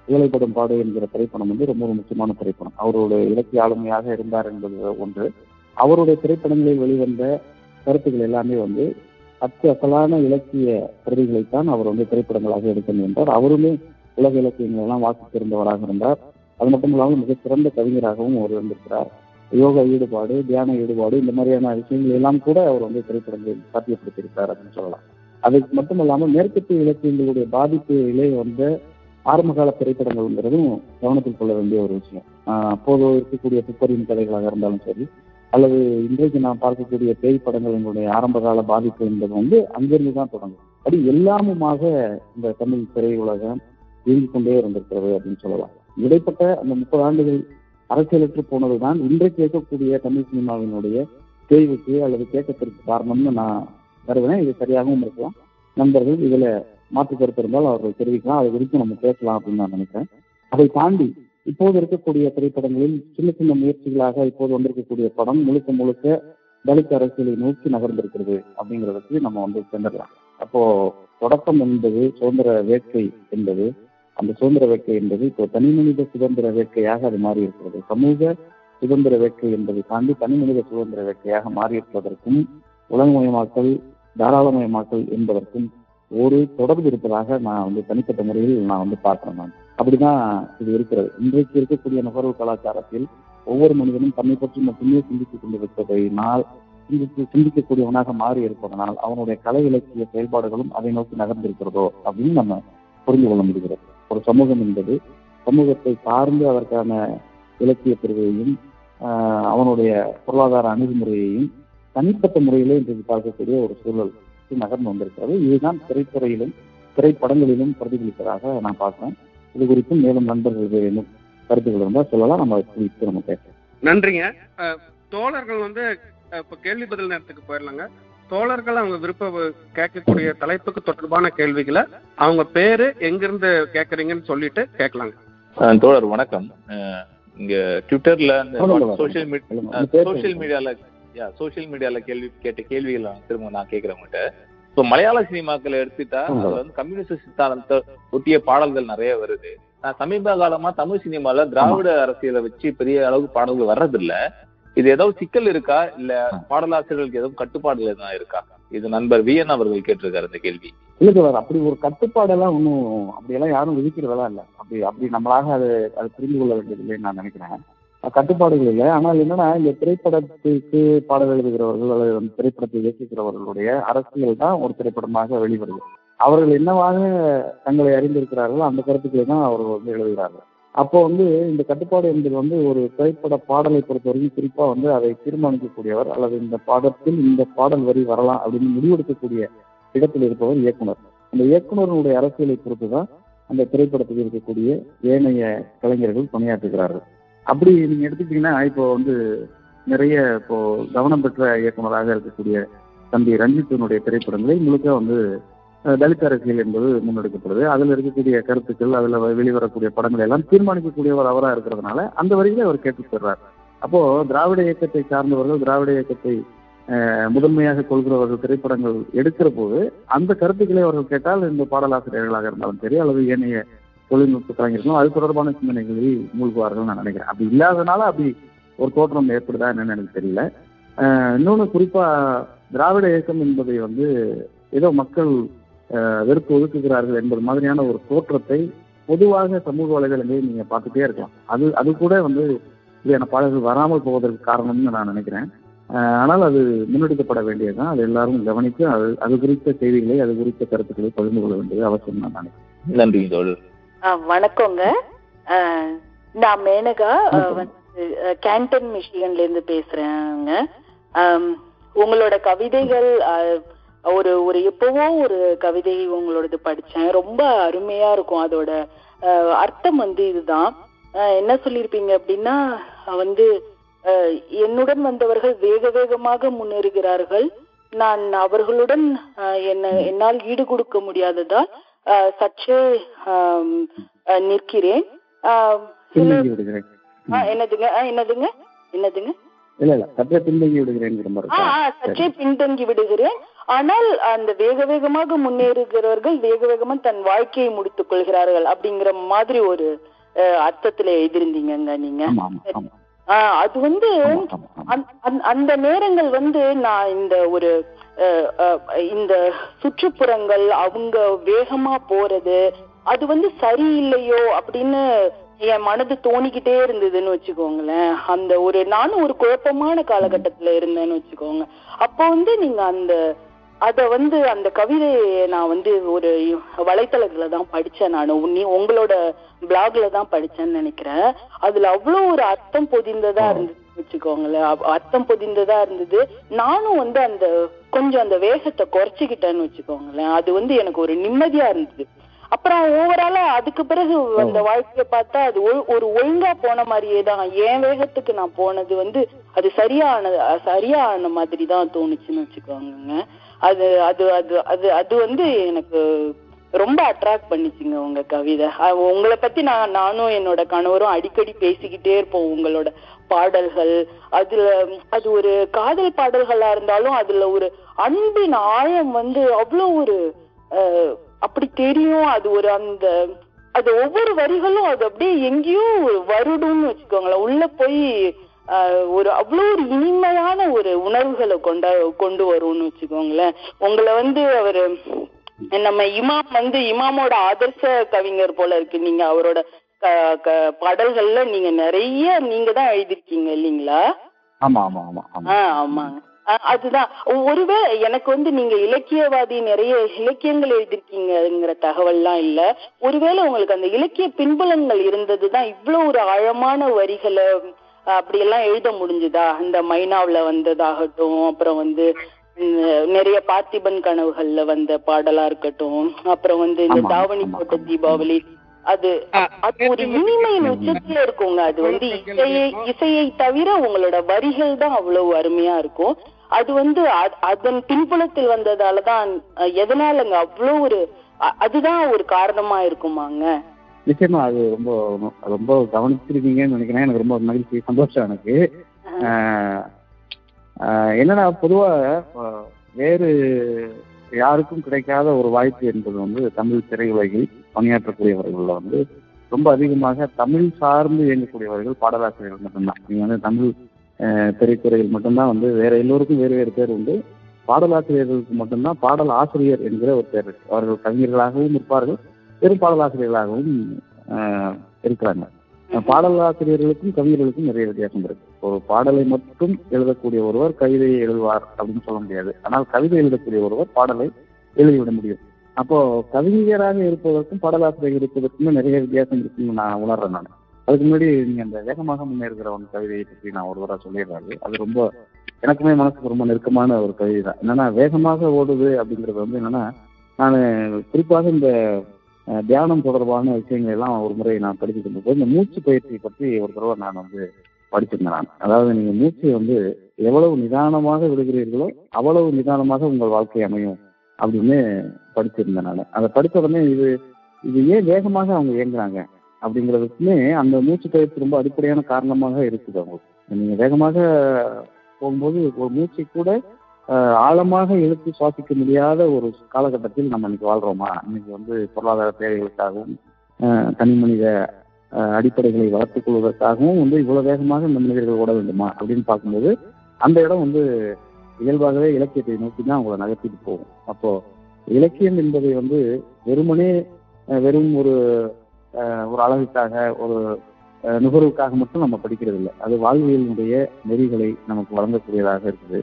இலைப்படும் பாடு என்கிற திரைப்படம் வந்து ரொம்ப ஒரு முக்கியமான திரைப்படம். அவருடைய இலக்கிய ஆளுமையாக இருந்தார் என்பது ஒன்று. அவருடைய திரைப்படங்களில் வெளிவந்த கருத்துக்கள் எல்லாமே வந்து அச்சு அசலான இலக்கிய பிரதிகளைத்தான் அவர் வந்து திரைப்படங்களாக எடுக்க முயன்றார். அவருமே உலக இலக்கியங்கள் எல்லாம் வாசித்திருந்தவராக இருந்தார். அது மட்டும் இல்லாமல் மிக சிறந்த கவிஞராகவும் அவர் இருந்திருக்கிறார். யோகா ஈடுபாடு தியான ஈடுபாடு இந்த மாதிரியான விஷயங்கள் எல்லாம் கூட அவர் வந்து திரைப்படங்களில் சாத்தியப்படுத்தியிருக்கிறார் அப்படின்னு சொல்லலாம். அதுக்கு மட்டும் இல்லாமல் மேற்கத்திய இலக்கியங்களுடைய பாதிப்பிலே வந்த ஆரம்பகால திரைப்படங்கள்ங்கிறதும் கவனத்தில் கொள்ள வேண்டிய ஒரு விஷயம். அப்போது இருக்கக்கூடிய துப்பறியின் கதைகளாக இருந்தாலும் சரி அல்லது இன்றைக்கு நான் பார்க்கக்கூடிய பேய் படங்களினுடைய ஆரம்பகால பாதிப்பு என்பது வந்து அங்கிருந்து தான் தொடங்கும். அப்படி எல்லாமுமாக இந்த தமிழ் திரையுலகம் இயங்கிக் கொண்டே இருந்திருக்கிறது அப்படின்னு சொல்லலாம். இடைப்பட்ட அந்த முப்பது ஆண்டுகள் அரசியலற்று போனதுதான் இன்றைக்கு இருக்கக்கூடிய தமிழ் சினிமாவினுடைய தேய்வுக்கு அல்லது தேக்கத்திற்கு காரணம்னு நான் கருதுனேன் இது சரியாகவும் இருக்கலாம். நண்பர்கள் இதுல மாற்று கருத்து இருந்தால் அவர்கள் தெரிவிக்கலாம். அதை குறித்து நம்ம பேசலாம் அப்படின்னு நான் நினைக்கிறேன். அதை தாண்டி இப்போது இருக்கக்கூடிய திரைப்படங்களில் சின்ன சின்ன முயற்சிகளாக இப்போது வந்திருக்கக்கூடிய படம் முழுக்க முழுக்க தலித் அரசியலை நோக்கி நகர்ந்திருக்கிறது அப்படிங்கிறதுக்கு நம்ம வந்து சென்றலாம் அப்போ தொடக்கம் என்பது சுதந்திர வேட்கை என்பது அந்த சுதந்திர வேட்கை என்பது இப்போ தனி மனித சுதந்திர வேட்கையாக அது மாறி இருக்கிறது சமூக சுதந்திர வேட்கை என்பதை தாண்டி தனி மனித சுதந்திர வேட்கையாக மாறி இருப்பதற்கும் உலகமயமாக்கல் தாராளமயமாக்கல் என்பதற்கும் ஒரு தொடர்பு இருப்பதாக நான் வந்து தனிப்பட்ட முறையில் நான் வந்து பார்க்கிறேன் நான். அப்படிதான் இது இருக்கிறது. இன்றைக்கு இருக்கக்கூடிய நுகர்வு கலாச்சாரத்தில் ஒவ்வொரு மனிதனும் தன்னை பற்றி மட்டுமே சிந்தித்துக் கொண்டிருப்பதையினால் சிந்தித்து சிந்திக்கக்கூடியவனாக மாறி இருப்பதனால் அவனுடைய கலை இலக்கிய செயல்பாடுகளும் அதை நோக்கி நகர்ந்திருக்கிறதோ அப்படின்னு நம்ம புரிந்து கொள்ள முடிகிறது. ஒரு சமூகம் என்பது சமூகத்தை சார்ந்து அதற்கான இலக்கிய பிரிவையும் அவனுடைய பொருளாதார அணுகுமுறையையும் தனிப்பட்ட முறையிலே இன்றைக்கு பார்க்கக்கூடிய ஒரு சூழல் நகர்ந்து வந்திருக்கிறது. இதுதான் திரைத்துறையிலும் திரைப்படங்களிலும் பிரதிபலிப்பதாக நான் பார்க்கிறேன். இது குறித்தும் மேலும் நண்பர்கள் வேணும் கருத்துக்கள் இருந்தால் சொல்லலாம். நம்ம குறித்து நம்ம பேசலாம் நன்றிங்க. தோழர்கள் வந்து இப்ப கேள்வி பதில் நேரத்துக்கு போயிடலாங்க. தோழர்கள் அவங்க விருப்ப கேட்கக்கூடிய தலைப்புக்கு தொடர்பான கேள்விகளை அவங்க பேரு எங்கிருந்து கேக்குறீங்கன்னு சொல்லிட்டு கேட்கலாங்க. தோழர் வணக்கம். இங்க ட்விட்டர்ல சோசியல் மீடியா சோசியல் மீடியால யா சோசியல் மீடியால கேள்வி கேட்ட கேள்விகள் திரும்ப நான் கேட்கிறேன் உங்கள்கிட்ட. இப்போ மலையாள சினிமாக்களை எடுத்துட்டா அது வந்து கம்யூனிஸ்ட் சித்தாந்தத்தை ஒட்டிய பாடல்கள் நிறைய வருது. நான் சமீப காலமா தமிழ் சினிமால திராவிட அரசியலை வச்சு பெரிய அளவுக்கு பாடல்கள் வர்றதில்ல. இது ஏதாவது சிக்கல் இருக்கா? இல்ல பாடலாசிரியர்களுக்கு ஏதாவது கட்டுப்பாடுகள் எதுவும் இருக்கா? இது நண்பர் வி என் அவர்கள் கேட்டிருக்காரு இந்த கேள்வி. இல்ல சார் அப்படி ஒரு கட்டுப்பாடெல்லாம் ஒன்றும் அப்படியெல்லாம் யாரும் விதிக்கிறதெல்லாம் இல்லை. அப்படி அப்படி நம்மளாக அது அது புரிந்து கொள்ள வேண்டியதில்லைன்னு நான் நினைக்கிறேன். கட்டுப்பாடுகள் இல்லை. ஆனால் என்னன்னா இந்த திரைப்படத்துக்கு பாடல் எழுதுகிறவர்கள் அல்லது அந்த திரைப்படத்தை இயக்குகிறவர்களுடைய அரசியல் தான் ஒரு திரைப்படமாக வெளிவருது. அவர்கள் என்னவாக தங்களை அறிந்திருக்கிறார்களோ அந்த கருத்துக்களை தான் அவர்கள் வந்து எழுதுகிறார்கள். அப்போ வந்து இந்த கட்டுப்பாடு என்பது வந்து ஒரு திரைப்பட பாடலை பொறுத்தவரைக்கும் குறிப்பா வந்து அதை தீர்மானிக்கக்கூடியவர் அல்லது இந்த பாடத்தில் இந்த பாடல் வரி வரலாம் அப்படின்னு முடிவெடுக்கக்கூடிய இடத்தில் இருப்பவர் இயக்குனர். அந்த இயக்குனருடைய அரசியலை பொறுத்து தான் அந்த திரைப்படத்தில் இருக்கக்கூடிய ஏனைய கலைஞர்கள் பணியாற்றுகிறார்கள். அப்படி நீங்க எடுத்துக்கிட்டீங்கன்னா இப்போ வந்து நிறைய இப்போ கவனம் பெற்ற இயக்குனராக இருக்கக்கூடிய தம்பி ரஞ்சித்தினுடைய திரைப்படங்களை முழுக்க வந்து தலித் அரசியல் என்பது முன்னெடுக்கப்படுது. அதில் இருக்கக்கூடிய கருத்துக்கள் அதில் வெளிவரக்கூடிய படங்கள் எல்லாம் தீர்மானிக்கக்கூடியவர் அவராக இருக்கிறதுனால அந்த வரியில அவர் கேட்டு பெறார். அப்போ திராவிட இயக்கத்தை சார்ந்தவர்கள் திராவிட இயக்கத்தை முதன்மையாக கொள்கிறவர்கள் திரைப்படங்கள் எடுக்கிற போது அந்த கருத்துக்களை அவர்கள் கேட்டால் இந்த பாடலாசிரியர்களாக இருந்தாலும் சரி அல்லது ஏனைய தொழில்நுட்ப கலைஞர்களும் அது தொடர்பான சிந்தனைகளில் மூழ்குவார்கள் நான் நினைக்கிறேன். அப்படி இல்லாதனால அப்படி ஒரு தோற்றம் ஏற்படுதா என்னன்னு எனக்கு தெரியல. இன்னொன்று குறிப்பா திராவிட இயக்கம் என்பதை வந்து ஏதோ மக்கள் வெறுப்பு ஒதுக்குகிறார்கள் என்பது மாதிரியான ஒரு தோற்றத்தை பொதுவாக சமூக வலைதளங்களில் நீங்க பார்த்துட்டே இருக்கலாம். அது அது கூட வந்து இப்படியான பாடல்கள் வராமல் போவதற்கு காரணம்னு நான் நினைக்கிறேன். ஆனால் அது முன்னெடுக்கப்பட வேண்டியதுதான். அது எல்லாரும் கவனித்து அது அது குறித்த செய்திகளை அது குறித்த கருத்துக்களை பகிர்ந்து கொள்ள வேண்டியது அவசியம் நான் நினைக்கிறேன். நன்றி தோழர். வணக்கங்க. நான் மேனகா. வந்து கேண்டன் மிஷிகன்ல இருந்து பேசுறேங்க. உங்களோட கவிதைகள் ஒரு ஒரு எப்பவோ ஒரு கவிதை உங்களோடது படிச்சேன். ரொம்ப அருமையா இருக்கும் அதோட அர்த்தம் வந்து இதுதான். என்ன சொல்லியிருப்பீங்க அப்படின்னா வந்து என்னுடன் வந்தவர்கள் வேக வேகமாக முன்னேறுகிறார்கள். நான் அவர்களுடன் என்ன என்னால் ஈடு கொடுக்க முடியாததால் சற்றே நிற்கிறேன். என்னதுங்க? என்னதுங்க? என்னதுங்க? இல்ல இல்ல சற்றே பின்தங்கி? ஆ, சற்றே பின்தங்கி விடுகிறேன். ஆனால் அந்த வேக வேகமாக முன்னேறுகிறவர்கள் வேக வேகமா தன் வாழ்க்கையை முடித்துக் கொள்கிறார்கள் அப்படிங்கிற மாதிரி ஒரு அர்த்தத்துல எழுதிருந்தீங்கங்க நீங்க. அது வந்து அந்த- நேரங்கள் வந்து நான் இந்த ஒரு இந்த சுற்றுப்புறங்கள் அவங்க வேகமா போறது அது வந்து சரியில்லையோ அப்படின்னு என் மனது தோணிக்கிட்டே இருந்ததுன்னு வச்சுக்கோங்களேன். அந்த ஒரு நானும் ஒரு குழப்பமான காலகட்டத்துல இருந்தேன்னு வச்சுக்கோங்க. அப்போ வந்து நீங்க அந்த அத வந்து அந்த கவிதையை நான் வந்து ஒரு வலைத்தளத்துல தான் படிச்சேன் நான். நீ உங்களோட பிளாக்ல தான் படிச்சேன்னு நினைக்கிறேன். அதுல அவ்வளவு ஒரு அர்த்தம் பொதிந்ததா இருந்தது வச்சுக்கோங்களேன். அர்த்தம் பொதிந்ததா இருந்தது. நானும் வந்து அந்த கொஞ்சம் அந்த வேகத்தை குறைச்சிக்கிட்டேன்னு வச்சுக்கோங்களேன். அது வந்து எனக்கு ஒரு நிம்மதியா இருந்தது. அப்புறம் ஓவராலா அதுக்கு பிறகு அந்த வாழ்க்கைய பார்த்தா அது ஒரு ஒழுங்கா போன மாதிரியே தான். என் வேகத்துக்கு நான் போனது வந்து அது சரியான சரியான மாதிரி தான் தோணுச்சுன்னு வச்சுக்கோங்க அது அது அது அது அது வந்து எனக்கு ரொம்ப அட்ராக்ட் பண்ணிச்சுங்க உங்க கவிதை. உங்களை பத்தி நான் நானும் என்னோட கணவரும் அடிக்கடி பேசிக்கிட்டே இருப்போம் உங்களோட பாடல்கள். அதுல அது ஒரு காதல் பாடல்களா இருந்தாலும் அதுல ஒரு அன்பின் ஆழம் வந்து அவ்வளோ ஒரு அஹ், அப்படி தெரியும். அது ஒரு அந்த அது ஒவ்வொரு வரிகளும் அது அப்படியே எங்கேயோ ஒரு வருடும்னு வச்சுக்கோங்களேன். உள்ள போய் ஒரு அவ்வளோ ஒரு இனிமையான ஒரு உணர்வுகளை கொண்டா கொண்டு வரும்னு வச்சுக்கோங்களேன். உங்களை வந்து அவரு நம்ம இமாம் வந்து இமாமோட ஆதர்ச கவிஞர் போல இருக்கு. நீங்க அவரோட பாடல்கள்ல நீங்க நிறைய நீங்க தான் எழுதிருக்கீங்க இல்லைங்களா? ஆமா ஆமா ஆமா ஆமாங்க. அதுதான். ஒருவேளை எனக்கு வந்து நீங்க இலக்கியவாதி நிறைய இலக்கியங்கள் எழுதிருக்கீங்கங்கிற தகவல்லாம் இல்ல. ஒருவேளை உங்களுக்கு அந்த இலக்கிய பின்புலங்கள் இருந்ததுதான் இவ்வளவு ஒரு ஆழமான வரிகளை ஆ, அப்படியெல்லாம் எழுத முடிஞ்சுதா? இந்த மைனாவுல வந்ததாகட்டும் அப்புறம் வந்து நிறைய பார்த்திபன் கனவுகள்ல வந்த பாடலா இருக்கட்டும் அப்புறம் வந்து இந்த தாவணி போட்ட. தீபாவளி அது அது ஒரு இனிமையின் உச்சத்துல இருக்குங்க. அது வந்து இசையை இசையை தவிர உங்களோட வரிகள் தான் அவ்வளவு அருமையா இருக்கும். அது வந்து அதன் பின்புலத்தில் வந்ததாலதான் அஹ், எதனாலங்க அவ்வளவு ஒரு அதுதான் ஒரு காரணமா இருக்குமாங்க? நிச்சயமா அது ரொம்ப ரொம்ப கவனிச்சிருக்கீங்கன்னு நினைக்கிறேன். எனக்கு ரொம்ப மகிழ்ச்சி சந்தோஷம் எனக்கு. என்னன்னா பொதுவா வேறு யாருக்கும் கிடைக்காத ஒரு வாய்ப்பு என்பது வந்து தமிழ் திரையுலகில் பணியாற்றக்கூடியவர்கள்ல வந்து ரொம்ப அதிகமாக தமிழ் சார்ந்து இயங்கக்கூடியவர்கள் பாடலாசிரியர்கள் மட்டும்தான். நீங்க வந்து தமிழ் திரைத்துறையில் மட்டும்தான் வந்து வேற எல்லோருக்கும் வேறு வேறு பேர் உண்டு. பாடலாசிரியர்களுக்கு மட்டும்தான் பாடல் ஆசிரியர் என்கிற ஒரு பேர் இருக்கு. அவர்கள் கவிஞர்களாகவும் இருப்பார்கள் வெறும் பாடலாசிரியர்களாகவும் இருக்கிறாங்க. பாடலாசிரியர்களுக்கும் கவிஞர்களுக்கும் நிறைய வித்தியாசம் இருக்கு. ஒரு பாடலை மட்டும் எழுதக்கூடிய ஒருவர் கவிதையை எழுதுவார் அப்படின்னு சொல்ல முடியாது. ஆனால் கவிதை எழுதக்கூடிய ஒருவர் பாடலை எழுதிவிட முடியும். அப்போ கவிஞராக இருப்பதற்கும் பாடலாசிரியர் இருப்பதற்கும் நிறைய வித்தியாசம் இருக்குன்னு நான் உணர்றேன் நான். அதுக்கு முன்னாடி நீங்க அந்த வேகமாக முன்னேறுகிறவன் கவிதையை பற்றி நான் ஒரு தடவை சொல்லிடுறாரு அது. ரொம்ப எனக்குமே மனசுக்கு ரொம்ப நெருக்கமான ஒரு கவிதை தான் என்னன்னா வேகமாக ஓடுது அப்படிங்கிறது வந்து என்னன்னா நான் குறிப்பாக இந்த தியானம் தொடர்பான விஷயங்கள் எல்லாம் ஒரு முறை நான் படிச்சுட்டு இருந்தபோது இந்த மூச்சு பயிற்சி பற்றி ஒரு தடவை நான் வந்து படிச்சிருந்தேன் நான். அதாவது நீங்க மூச்சை வந்து எவ்வளவு நிதானமாக விடுகிறீர்களோ அவ்வளவு நிதானமாக உங்கள் வாழ்க்கை அமையும் அப்படின்னு படிச்சிருந்தேன் நான். அதை படித்த உடனே இது இது ஏன் வேகமாக அவங்க இயங்குறாங்க? அப்படிங்கிறதுக்குமே அந்த மூச்சு பயிற்சி ரொம்ப அடிப்படையான காரணமாக இருக்குது அவங்களுக்கு நீங்க வேகமாக போகும்போது ஒரு மூச்சை கூட ஆழமாக இழுத்து சுவாசிக்க முடியாத ஒரு காலகட்டத்தில் நம்ம இன்னைக்கு வாழ்றோமா? இன்னைக்கு வந்து பொருளாதார தேவைகளுக்காகவும் தனி மனித அடிப்படைகளை வளர்த்துக் கொள்வதற்காகவும் வந்து இவ்வளவு வேகமாக இந்த மனிதர்கள் ஓட வேண்டுமா? அப்படின்னு பார்க்கும்போது அந்த இடம் வந்து இயல்பாகவே இலக்கியத்தை நோக்கி தான் அவங்களை நகர்த்திட்டு போகும். அப்போ இலக்கியம் என்பதை வந்து வெறுமனே வெறும் ஒரு ஒரு அளவுக்காக ஒரு நுகர்வுக்காக மட்டும் நம்ம படிக்கிறது இல்லை அது வாழ்வியலினுடைய நெறிகளை நமக்கு வழங்கக்கூடியதாக இருக்குது.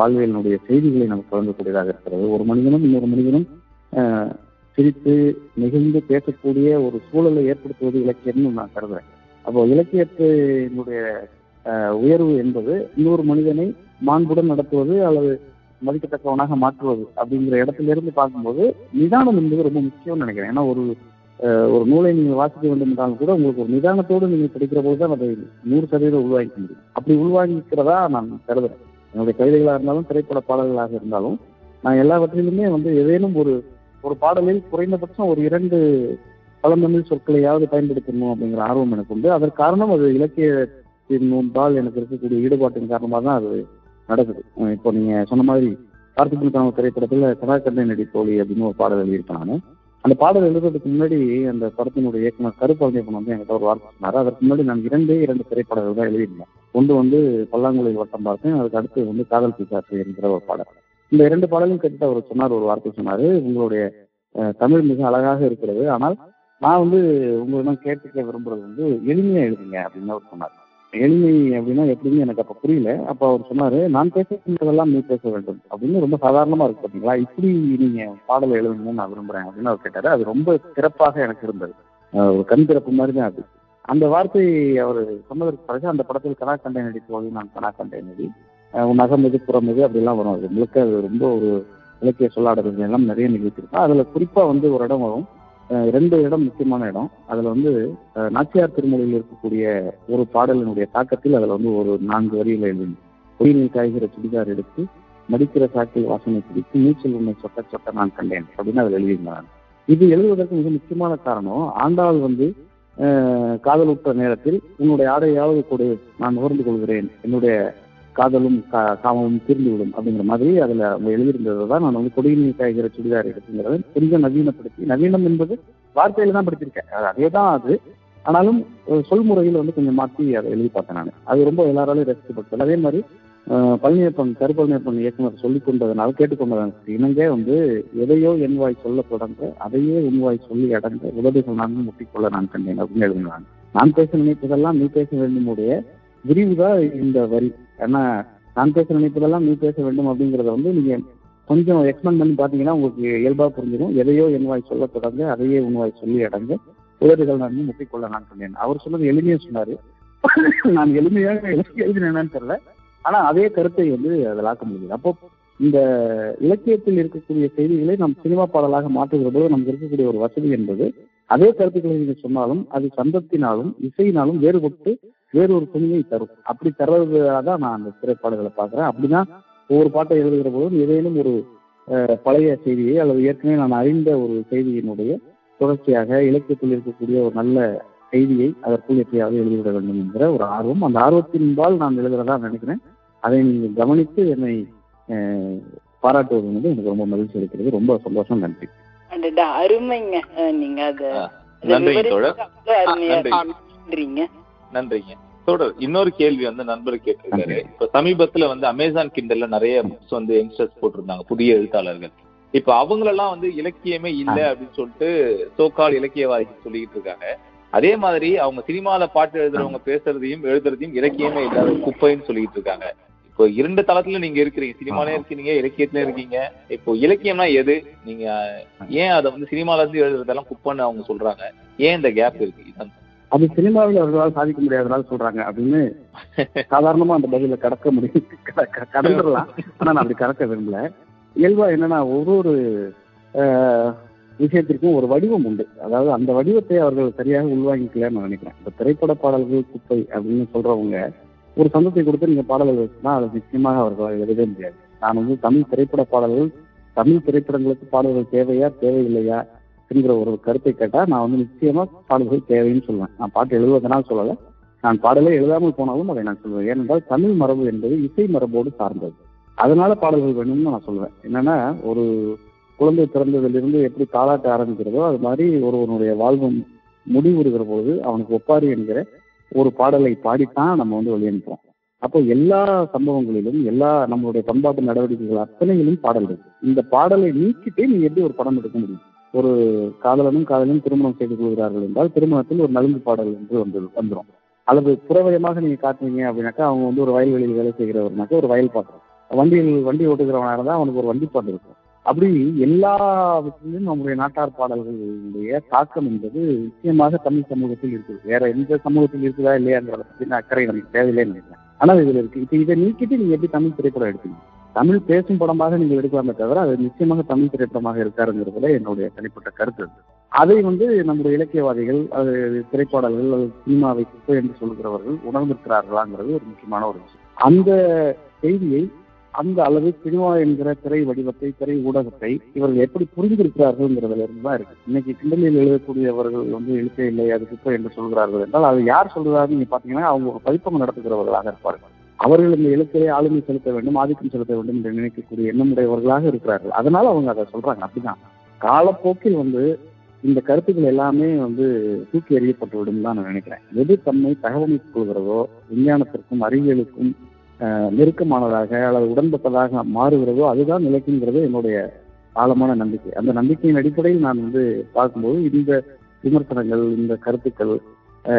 வாழ்வியலினுடைய செய்திகளை நமக்கு வழங்கக்கூடியதாக இருக்கிறது. ஒரு மனிதனும் இன்னொரு மனிதனும் சிரித்து நெகிழ்ந்து பேசக்கூடிய ஒரு சூழலை ஏற்படுத்துவது இலக்கியம்னு நான் கருதுறேன். அப்போ இலக்கியத்தினுடைய உயர்வு என்பது இன்னொரு மனிதனை மாண்புடன் நடத்துவது அல்லது மதிக்கத்தக்கவனாக மாற்றுவது அப்படிங்கிற இடத்துல இருந்து பார்க்கும்போது நிதானம் என்பது ரொம்ப முக்கியம்னு நினைக்கிறேன். ஏன்னா ஒரு ஒரு நூலை நீங்கள் வாசிக்க வேண்டும் என்றாலும் கூட உங்களுக்கு ஒரு நிதானத்தோடு நீங்கள் படிக்கிற போது தான் அதை நூறு சதவீதம் உள்வாங்கிக்க முடியும் அப்படி உள்வாங்கிக்கிறதா நான் கருதுறேன். என்னுடைய கவிதைகளாக இருந்தாலும் திரைப்பட பாடல்களாக இருந்தாலும் நான் எல்லாவற்றிலுமே வந்து ஏதேனும் ஒரு ஒரு பாடலில் குறைந்தபட்சம் ஒரு இரண்டு பழந்தமிழ் சொற்களையாவது பயன்படுத்தணும் அப்படிங்கிற ஆர்வம் எனக்கு உண்டு. அதற்கு காரணம் அது இலக்கியத்தின் முன்பால் எனக்கு இருக்கக்கூடிய ஈடுபாட்டின் காரணமாக தான் அது நடக்குது. இப்போ நீங்க சொன்ன மாதிரி பார்த்திபன் திரைப்படத்துல கதாகண்டை நடி தோழி அப்படின்னு ஒரு பாடல் எழுதியிருப்பேன் நான். அந்த பாடல் எழுதுறதுக்கு முன்னாடி அந்த படத்தினுடைய இயக்குனர் கருப்பழனியப்பன் வந்து என்கிட்ட ஒரு வார்த்தை சொன்னார். அதற்கு முன்னாடி நான் இரண்டே இரண்டு திரைப்படங்கள் தான் எழுதியிருந்தேன். ஒன்று வந்து பல்லாங்குழி வட்டம் பார்த்தேன் அதுக்கு அடுத்து வந்து காதல் பிசாசு என்கிற ஒரு பாடல். இந்த இரண்டு பாடலும் கேட்டுட்டு அவர் சொன்னார் ஒரு வார்த்தை சொன்னார். உங்களுடைய தமிழ் மிக அழகாக இருக்கிறது. ஆனால் நான் வந்து உங்களிடம் கேட்டுக்க விரும்புறது வந்து எளிமையா எழுதுங்க அப்படின்னு அவர் சொன்னார். எளிமை அப்படின்னா எப்படின்னு எனக்கு அப்ப புரியல. அப்ப அவர் சொன்னாரு நான் பேசுறதெல்லாம் நீ பேச வேண்டும். அப்படின்னு ரொம்ப சாதாரணமா இருக்கு பாத்தீங்களா? இப்படி நீங்க பாடலை எழுதணும்னு நான் விரும்புறேன் அப்படின்னு அவர் கேட்டாரு. அது ரொம்ப சிறப்பாக எனக்கு இருந்தது. ஒரு கண் திறப்பு மாதிரி தான் அது. அந்த வார்த்தை அவர் சொன்னதற்கு பிறகு அந்த படத்தில் கனா கண்டை நடிப்போது நான் கனா கண்டை நடி அஹ் நகம் புறம் அப்படிலாம் வரும். அது முழுக்க அது ரொம்ப ஒரு இலக்கிய சொல்லாடல்கள் எல்லாம் நிறைய நிகழ்த்திருக்கோம் அதுல குறிப்பா வந்து ஒரு இடம் வரும். ரெண்டு இடம் முக்கியமான இடம். அதுல வந்து நாச்சியார் திருமொழியில் இருக்கக்கூடிய ஒரு பாடலினுடைய தாக்கத்தில் அதுல வந்து ஒரு நான்கு வரியில் எழுதி பொய்யில் காய்கிற சுடிதார் எடுத்து மடிக்கிற சாக்கில் வாசனை பிடித்து நீச்சல் உன்னை சொட்ட சொட்ட நான் கண்டேன் அப்படின்னு அதில் எழுதியிருந்தாங்க. இது எழுதுவதற்கு மிக முக்கியமான காரணம் ஆண்டாள் வந்து காதலுற்ற நேரத்தில் உன்னுடைய ஆடையாவது கொடு நான் நுகர்ந்து கொள்கிறேன் என்னுடைய காதலும் கா- தீர்ந்து விடும் அப்படிங்கிற மாதிரி அதுல அவங்க எழுதியிருந்ததை தான் நான் வந்து கொடியின் காய்கிற சுடிதார் எடுத்துங்கிறத கொஞ்சம் நவீனப்படுத்தி நவீனம் என்பது வார்த்தையில தான் படிச்சிருக்கேன். அது அதே தான் அது. ஆனாலும் சொல்முறையில் வந்து கொஞ்சம் மாற்றி அதை எழுதி பார்த்தேன் நான். அது ரொம்ப எல்லாராலையும் ரசிக்கப்பட்டது அதே மாதிரி பழனியப்பன் கருப்பழனியப்பன் இயக்குனர் சொல்லிக் கொண்டதனால் கேட்டுக்கொண்டதற்கு இணங்க வந்து எதையோ என் வாய் சொல்ல தொடங்க அதையே உன் வாய் சொல்லி அடங்க உதவிகள் நான் முட்டிக்கொள்ள நான் கண்டேன் அப்படின்னு எழுதினாங்க. நான் பேச நினைப்பதெல்லாம் நீ பேச வேண்டுமுடைய விரிவுதான் இந்த வரி. ஏன்னா நான் பேச நினைப்பதெல்லாம் நீ பேச வேண்டும் அப்படிங்கறத வந்து நீங்க கொஞ்சம் எக்ஸ்பிளைன் பண்ணி பாத்தீங்கன்னா உங்களுக்கு இயல்பா புரிஞ்சிடும் எதையோ என்வாய் சொல்ல தொடங்க அதையே உன்வாய் சொல்லி அடங்க. உதவிகள் நான் முட்டிக்கொள்ள நான் சொன்னேன். அவர் சொன்னது எளிமையா சொன்னாரு. நான் எளிமையாக எழுதினேன்னு தெரியல. ஆனா அதே கருத்தை வந்து அதில் ஆக்க முடியுது. அப்போ இந்த இலக்கியத்தில் இருக்கக்கூடிய செய்திகளை நாம் சினிமா பாடலாக மாற்றுகிற போது நமக்கு இருக்கக்கூடிய ஒரு வசதி என்பது அதே கருத்துக்களை நீங்க சொன்னாலும் அது சந்தத்தினாலும் இசையினாலும் வேறுபட்டு வேறொரு துணியை தரும். அப்படி தர்றதாக தான் நான் அந்த திரைப்பாடுகளை பார்க்குறேன். அப்படிதான் ஒவ்வொரு பாட்டை எழுதுகிற போதும் ஏதேனும் ஒரு பழைய செய்தியை அல்லது ஏற்கனவே நான் அறிந்த ஒரு செய்தியினுடைய தொடர்ச்சியாக இலக்கியத்தில் இருக்கக்கூடிய ஒரு நல்ல செய்தியை அதற்குள் எப்படியாவது எழுதிவிட வேண்டும் என்கிற ஒரு ஆர்வம். அந்த ஆர்வத்தின்பால் நான் எழுதுறதா நினைக்கிறேன். அதை நீங்கள் கவனித்து என்னை பாராட்டுவது வந்து எனக்கு ரொம்ப மகிழ்ச்சி அளிக்கிறது. ரொம்ப சந்தோஷம். நன்றி. அருமைங்க. நீங்க அத நன்றி. நன்றிங்க. தொடர் இன்னொரு கேள்வி வந்து நண்பர் கேட்டிருக்காரு. இப்ப சமீபத்துல வந்து அமேசான் கிண்டல்ல நிறைய புக்ஸ் வந்து யங்ஸ்டர்ஸ் போட்டிருந்தாங்க புதிய எழுத்தாளர்கள். இப்ப அவங்களெல்லாம் வந்து இலக்கியமே இல்ல அப்படின்னு சொல்லிட்டு சோகால் இலக்கியவாதிகள் சொல்லிக்கிட்டு இருக்காங்க. அதே மாதிரி அவங்க சினிமால பாட்டு எழுதுறவங்க பேசுறதையும் எழுதுறதையும் இலக்கியமே இல்லாத குப்பைன்னு சொல்லிட்டு இருக்காங்க. இப்போ இரண்டு தளத்துல நீங்க இருக்கிறீங்க. சினிமாலயும் இருக்கீங்க இலக்கியத்திலயும் இருக்கீங்க. இப்போ இலக்கியம்னா எது? நீங்க ஏன் அதை வந்து சினிமால இருந்து எழுதுறதெல்லாம் குப்பைன்னு அவங்க சொல்றாங்க? ஏன் இந்த கேப் இருக்கு? அது சினிமாவில் அவர்களால் சாதிக்க முடியாதனால சொல்றாங்க. அப்படின்னு சாதாரணமா அந்த பதில கடக்க முடியும். க- கடந்துடலாம். ஆனா நான் அப்படி கடக்க விரும்பல. இயல்பா என்னன்னா ஒவ்வொரு ஒரு விஷயத்திற்கும் ஒரு வடிவம் உண்டு. அதாவது அந்த வடிவத்தை அவர்கள் சரியாக உள்வாங்கிக்கலன்னு நினைக்கிறேன். இந்த திரைப்பட பாடல்கள் குப்பை அப்படின்னு சொல்றவங்க ஒரு சந்தத்தை கொடுத்து நீங்க பாடல்கள் வச்சுனா அது நிச்சயமாக அவர்களால் எழுதவே முடியாது. நான் வந்து தமிழ் திரைப்பட பாடல்கள் தமிழ் திரைப்படங்களுக்கு பாடல்கள் தேவையா தேவையில்லையா அப்படிங்கிற ஒரு கருத்தை கேட்டால் நான் வந்து நிச்சயமா பாடல்கள் தேவைன்னு சொல்லுவேன் நான் பாட்டு எழுதுவதனால் சொல்லலை. நான் பாடலே எழுதாமல் போனாலும் அதை நான் சொல்லுவேன் ஏனென்றால் தமிழ் மரபு என்பது இசை மரபோடு சார்ந்தது. அதனால பாடல்கள் வேணும்னு நான் சொல்லுவேன் என்னன்னா ஒரு குழந்தை பிறந்ததிலிருந்து எப்படி தாளாட்ட ஆரம்பிக்கிறதோ அது மாதிரி ஒருவனுடைய வாழ்வு முடிவுறுகிற பொழுது அவனுக்கு ஒப்பாரி என்கிற ஒரு பாடலை பாடித்தான் நம்ம வந்து வெளியனுப்போம் அப்போ எல்லா சம்பவங்களிலும் எல்லா நம்மளுடைய பண்பாட்டு நடவடிக்கைகள் அத்தனையிலும் பாடல்கள். இந்த பாடலை நீக்கிட்டே நீ எப்படி ஒரு படம் எடுக்க முடியும்? ஒரு காதலனும் காதலும் திருமணம் செய்து கொள்கிறார்கள் என்றால் திருமணத்தில் ஒரு நலுங்கு பாடல் என்று வந்து வந்துடும் அல்லது புறவயமாக நீங்க காட்டுறீங்க அப்படின்னாக்கா அவங்க வந்து ஒரு வயல்வெளியில் வேலை செய்கிறவர்னாக்கா ஒரு வயல் பாட்டு. வண்டியில் வண்டி ஓட்டுகிறவனாக இருந்தால் அவனுக்கு ஒரு வண்டி பாட்டு இருக்கும். அப்படி எல்லா விஷயத்திலும் நம்முடைய நாட்டார் பாடல்களுடைய தாக்கம் என்பது நிச்சயமாக தமிழ் சமூகத்தில் இருக்குது. வேற எந்த சமூகத்தில் இருக்குதா இல்லையாங்கிறத பத்தி அக்கறை நமக்கு தேவையில்லைன்னு நினைக்கிறேன். ஆனால் இதுல இருக்கு. இப்போ இதை நீக்கிட்டு நீங்க எப்படி தமிழ் திரைப்படம் எடுப்பீங்க? தமிழ் பேசும் படமாக நீங்கள் எடுக்கலாமே தவிர அது நிச்சயமாக தமிழ் திரைப்படமாக இருக்காருங்கிறதுல என்னுடைய தனிப்பட்ட கருத்து இருக்கு அதை வந்து நம்முடைய இலக்கியவாதிகள் அது திரைப்பாடல்கள் அது சினிமாவை குப்பை என்று சொல்கிறவர்கள் உணர்ந்திருக்கிறார்களாங்கிறது ஒரு முக்கியமான ஒரு விஷயம். அந்த செய்தியை அந்த அளவு சினிமா என்கிற திரை வடிவத்தை திரை ஊடகத்தை இவர்கள் எப்படி புரிந்திருக்கிறார்கள்ங்கிறதுல இருந்து தான் இருக்கு. இன்னைக்கு கிண்டலில் எழுதக்கூடியவர்கள் வந்து எழுத்தே இல்லை அது குப்பை என்று சொல்கிறார்கள் என்றால் அது யார் சொல்றாரு நீங்க பாத்தீங்கன்னா அவங்க ஒரு பதிப்பகம் நடத்துகிறவர்களாக இருப்பார்கள். அவர்கள் இந்த எழுத்திலே ஆளுமை செலுத்த வேண்டும் ஆதிக்கம் செலுத்த வேண்டும் என்று நினைக்கக்கூடிய எண்ணமுடையவர்களாக இருக்கிறார்கள். அதனால அவங்க அதை சொல்றாங்க. அப்படிதான். காலப்போக்கில் வந்து இந்த கருத்துக்கள் எல்லாமே வந்து தூக்கி எறியப்பட்டு விடும் தான் நான் நினைக்கிறேன். எது தன்னை தகவமைத்துக் கொள்கிறதோ விஞ்ஞானத்திற்கும் அறிவியலுக்கும் நெருக்கமானதாக அல்லது உடன்பட்டதாக மாறுகிறதோ அதுதான் நிலைக்குங்கிறது என்னுடைய ஆழமான நம்பிக்கை. அந்த நம்பிக்கையின் அடிப்படையில் நான் வந்து பார்க்கும்போது இந்த விமர்சனங்கள் இந்த கருத்துக்கள்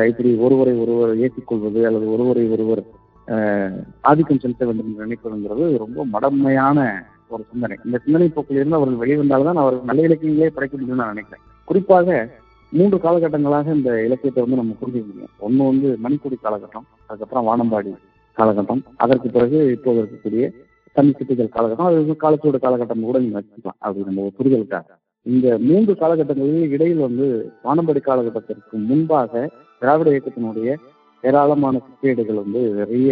இப்படி ஒருவரை ஒருவர் ஏற்றிக்கொள்வது அல்லது ஒருவரை ஒருவர் ஆதிக்கம் செலுத்த வேண்டும் என்று நினைப்பதுங்கிறது ரொம்ப மடமையான ஒரு சிந்தனை. இந்த சிந்தனை போக்கிலிருந்து அவர்கள் வெளிவந்தால்தான் அவர்கள் நல்ல இலக்கியங்களே படைக்க முடியும்னு நான் நினைக்கிறேன். குறிப்பாக மூன்று காலகட்டங்களாக இந்த இலக்கியத்தை வந்து நம்ம புரிஞ்சுக்க முடியும். ஒன்று வந்து மணிக்குடி காலகட்டம் அதுக்கப்புறம் வானம்பாடி காலகட்டம் அதற்கு பிறகு இப்போது இருக்கக்கூடிய தனி சிட்டிகள் காலகட்டம் அது காலத்தோட காலகட்டம் கூட நீங்க வச்சுக்கலாம். அப்படி நம்ம புரிதலுக்காக. இந்த மூன்று காலகட்டங்களில் இடையில் வந்து வானம்பாடி காலகட்டத்திற்கு முன்பாக திராவிட இயக்கத்தினுடைய ஏராளமான சிற்றேடுகள் வந்து நிறைய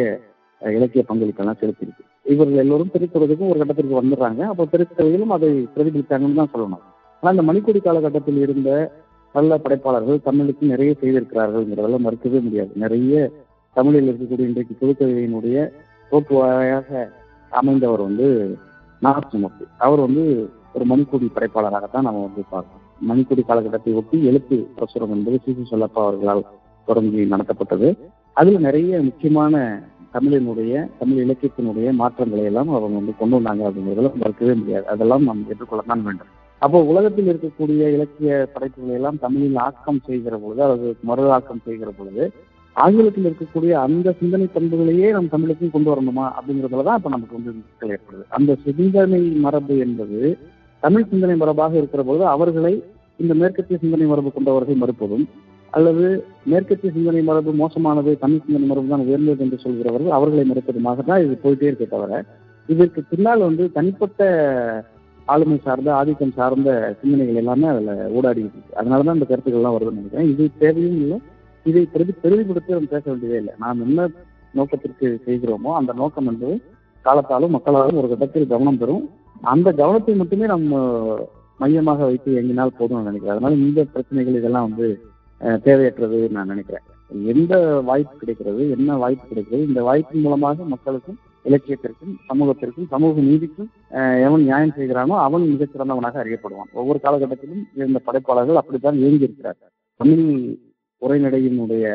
இலக்கிய பங்களிப்பெல்லாம் செலுத்தியிருக்கு. இவர்கள் எல்லோரும் திரைத்துறைக்கும் ஒரு கட்டத்திற்கு வந்துடுறாங்க. அப்போ திரைத்துறையிலும் அதை பிரதிபலித்தாங்கன்னு தான் சொல்லணும். ஆனால் இந்த மணிக்கொடி காலகட்டத்தில் இருந்த நல்ல படைப்பாளர்கள் தமிழுக்கு நிறைய செய்திருக்கிறார்கள்ங்கிறதெல்லாம் மறுக்கவே முடியாது. நிறைய தமிழில் இருக்கக்கூடிய இன்றைக்கு புதுக்கவிதையினுடைய தோற்றுவாயாக அமைந்தவர் வந்து நாகசுமூர்த்தி அவர் வந்து ஒரு மணிக்கொடி படைப்பாளராகத்தான் நம்ம வந்து பார்க்கணும் மணிக்கொடி காலகட்டத்தை ஒட்டி எழுத்து பிரசுரம் என்பது சி. சி. சொல்லப்பா அவர்களால் தொடங்கி நடத்தப்பட்டது. அதுல நிறைய முக்கியமான தமிழினுடைய தமிழ் இலக்கியத்தினுடைய மாற்றங்களை எல்லாம் அவங்க வந்து கொண்டு வந்தாங்க அப்படிங்கிறதெல்லாம் மறுக்கவே முடியாது. அதெல்லாம் நாம் ஏற்றுக்கொள்ளத்தான் வேண்டும். அப்போ உலகத்தில் இருக்கக்கூடிய இலக்கிய படைப்புகளை எல்லாம் தமிழில் ஆக்கம் செய்கிற பொழுது அல்லது மறு ஆக்கம் செய்கிற பொழுது ஆங்கிலத்தில் இருக்கக்கூடிய அந்த சிந்தனை பண்புகளையே நம் தமிழுக்கும் கொண்டு வரணுமா அப்படிங்கிறதுல தான் இப்போ நமக்கு வந்து சிக்கல் ஏற்படுது. அந்த சிந்தனை மரபு என்பது தமிழ் சிந்தனை மரபாக இருக்கிற பொழுது அவர்களை இந்த மேற்கத்திய சிந்தனை மரபு கொண்டவர்கள் மறுப்பதும் அல்லது மேற்கத்திய சிந்தனை மரபு மோசமானது தமிழ் சிந்தனை மரபு தான் உயர்ந்தது என்று சொல்கிறவர்கள் அவர்களை மறுப்பதுமாக தான் இது போயிட்டே இருக்க தவிர இதற்கு பின்னால் வந்து தனிப்பட்ட ஆளுமை சார்ந்த ஆதிக்கம் சார்ந்த சிந்தனைகள் எல்லாமே அதில் ஊடாடிட்டு இருக்கு. அதனால தான் இந்த கருத்துக்கள்லாம் வருதுன்னு நினைக்கிறேன். இது தேவையும் இல்லை. இதை பிரதி பிரதிபடுத்தி நம்ம பேச வேண்டியதே இல்லை. நாம் என்ன நோக்கத்திற்கு செய்கிறோமோ அந்த நோக்கம் என்பது காலத்தாலும் மக்களாலும் ஒரு கட்டத்தில் கவனம் பெறும். அந்த கவனத்தை மட்டுமே நம்ம மையமாக வைத்து எங்கினால் போதும்னு நினைக்கிறேன். அதனால இந்த பிரச்சனைகள் இதெல்லாம் வந்து தேவையற்றது நான் நினைக்கிறேன். எந்த வாய்ப்பு கிடைக்கிறது என்ன வாய்ப்பு கிடைக்கிறது இந்த வாய்ப்பின் மூலமாக மக்களுக்கும் இலக்கியத்திற்கும் சமூகத்திற்கும் சமூக நீதிக்கும் எவன் நியாயம் செய்கிறானோ அவன் மிகச்சிறந்தவனாக அறியப்படுவான். ஒவ்வொரு காலகட்டத்திலும் இருந்த படைப்பாளர்கள் அப்படித்தான் இயங்கி இருக்கிறார் தமிழ் உரைநடையினுடைய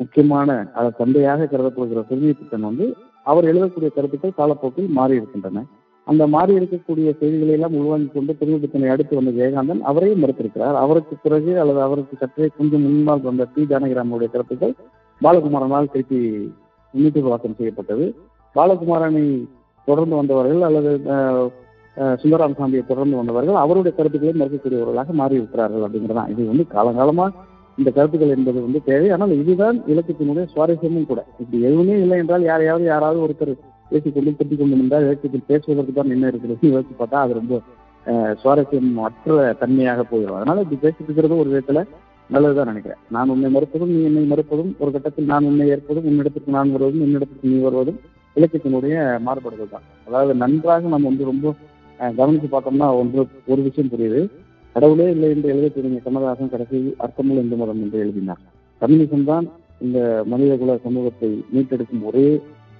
முக்கியமான அதை தந்தையாக கருதப்படுகிற திருநீத்தித்தன் வந்து அவர் எழுதக்கூடிய கருத்துக்கள் காலப்போக்கில் மாறி இருக்கின்றன அந்த மாதிரி இருக்கக்கூடிய செய்திகளை எல்லாம் உள்வாங்கிக் கொண்டு திருநீத்தித்தனை அடுத்து வந்த ஜெயகாந்தன் அவரையும் மறுத்திருக்கிறார். அவருக்கு பிறகு அல்லது அவருக்கு சற்றே கொஞ்சம் முன்னால் வந்த டி ஜானகிராமனுடைய கருத்துக்கள் பாலகுமாரனால் திருப்பி மீட்டு வாக்கம் செய்யப்பட்டது. பாலகுமாரனை தொடர்ந்து வந்தவர்கள் அல்லது சுந்தராம் சாமியை தொடர்ந்து வந்தவர்கள் அவருடைய கருத்துக்களை மறுக்கக்கூடியவர்களாக மாறி இருக்கிறார்கள் அப்படிங்கிறதான் இது வந்து காலங்காலமா இந்த கருத்துக்கள் என்பது வந்து தேவை. ஆனால் இதுதான் இலக்கியத்தினுடைய சுவாரஸ்யமும் கூட. இப்படி எதுவுமே இல்லை என்றால் யாரையாவது யாராவது ஒருத்தர் பேசிக்கொண்டு திட்டிக் கொண்டு இருந்தால் இலக்கியத்தில் பேசுவதற்கு தான் என்ன இருக்கிறது யோசிச்சு பார்த்தா அது ரொம்ப சுவாரஸ்யம் மற்ற தன்மையாக போயிடும். அதனால இப்படி பேசிட்டு இருக்கிறது ஒரு விதத்துல நல்லதுதான் நினைக்கிறேன். நான் உன்னை மறுப்பதும் நீ என்னை மறுப்பதும் ஒரு கட்டத்தில் நான் உன்னை ஏற்பதும் உன்னிடத்துக்கு நான் வருவதும் என்னிடத்துக்கு நீ வருவதும் இலக்கியத்தினுடைய மாறுபடுதல் தான். அதாவது நன்றாக நம்ம வந்து ரொம்ப கவனித்து பார்த்தோம்னா ஒன்று ஒரு விஷயம் புரியுது. கடவுளே இல்லை என்று எழுத தெரிஞ்ச கண்ணதாசன் கடைசி அர்த்தமுள்ள இந்து மதம் என்று எழுதினார். கம்யூனிசம் தான் இந்த மனிதகுல சமூகத்தை மீட்டெடுக்கும் ஒரே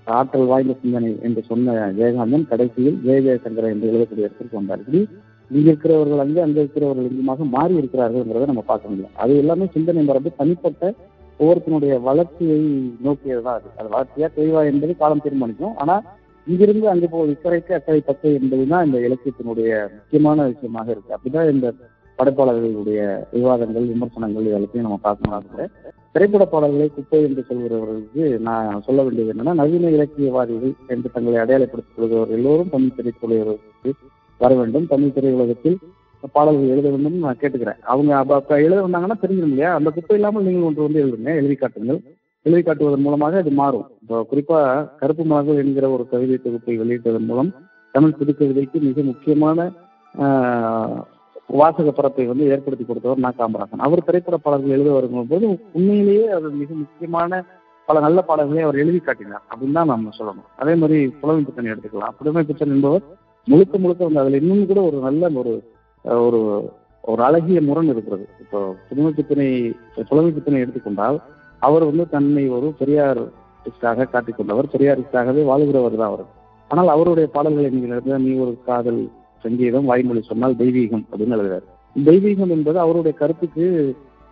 ஆற்றல் வாய்ந்த சிந்தனை என்று சொன்ன விவேகானந்தன் கடைசியில் ஜெய ஜெயசங்கர என்று எழுதக்கூடிய இடத்திற்கு வந்தார் இப்படி இங்க இருக்கிறவர்கள் அங்கே அங்கே இருக்கிறவர்கள் இங்குமாக மாறி இருக்கிறார்கள்ங்கிறத நம்ம பார்க்க முடியும். அது எல்லாமே சிந்தனை மரபு தனிப்பட்ட ஒவ்வொருத்தனுடைய வளர்ச்சியை நோக்கியதுதான் அது. அது வளர்ச்சியா தெளிவா என்பது காலம் தீர்மானிக்கும். ஆனா இங்கிருந்து அங்கே போய் இக்கரைக்கு அக்கறை பச்சை என்பதுதான் இந்த இலக்கியத்தினுடைய முக்கியமான விஷயமாக இருக்கு. அப்படிதான் இந்த படைப்பாளர்களுடைய விவாதங்கள் விமர்சனங்கள் எல்லாத்தையும் நம்ம பார்க்கணும். திரைப்பட பாடல்களை குப்பை என்று சொல்கிறவர்களுக்கு நான் சொல்ல வேண்டியது என்னன்னா நவீன இலக்கியவாதிகள் என்று தங்களை அடையாளப்படுத்திக் கொள்கிறவர் எல்லோரும் தமிழ் திரைத்துறைகளுக்கு வர வேண்டும். தமிழ் திரையுலகத்தில் பாடல்கள் எழுத வேண்டும் நான் கேட்டுக்கிறேன். அவங்க அப்ப எழுத வந்தாங்கன்னா தெரிஞ்சிடும் இல்லையா? அந்த குப்பை இல்லாமல் நீங்கள் ஒன்று வந்து எழுதுங்க எழுதி காட்டுங்கள். எழுதி காட்டுவதன் மூலமாக இது மாறும். இப்போ குறிப்பா கருப்பு மலர்கள் என்கிற ஒரு கவிதை தொகுப்பை வெளியிட்டதன் மூலம் தமிழ் புதுக்கவிதைக்கு மிக முக்கியமான வாசக பரப்பை வந்து ஏற்படுத்தி கொடுத்தவர் நான் காமராசன். அவர் திரைப்பட பாடல்கள் எழுத வரும்போது உண்மையிலேயே அது மிக முக்கியமான பல நல்ல பாடல்களை அவர் எழுதி காட்டினார். அப்படின்னு தான் நம்ம சொல்லணும். அதே மாதிரி புலமை பித்தன் எடுத்துக்கலாம். புலமை பித்தன் என்பவர் முழுக்க முழுக்க வந்து அதில் இன்னும் கூட ஒரு நல்ல ஒரு ஒரு ஒரு அழகிய முரண் இருக்கிறது. இப்போ புதுமை பித்தனை புலமை பித்தனை எடுத்துக்கொண்டால் அவர் வந்து தன்னை ஒரு பெரியார் பெரியாரிஸ்டாக காட்டிக்கொண்டவர். பெரியாரிஸ்டாகவே வாழ்கிறவர் தான் அவர். ஆனால் அவருடைய பாடல்களை நீங்கள் நீ ஒரு காதல் சங்கீதம் வாய்மொழி சொன்னால் தெய்வீகம் அப்படின்னு எழுதுறாரு. தெய்வீகம் என்பது அவருடைய கருத்துக்கு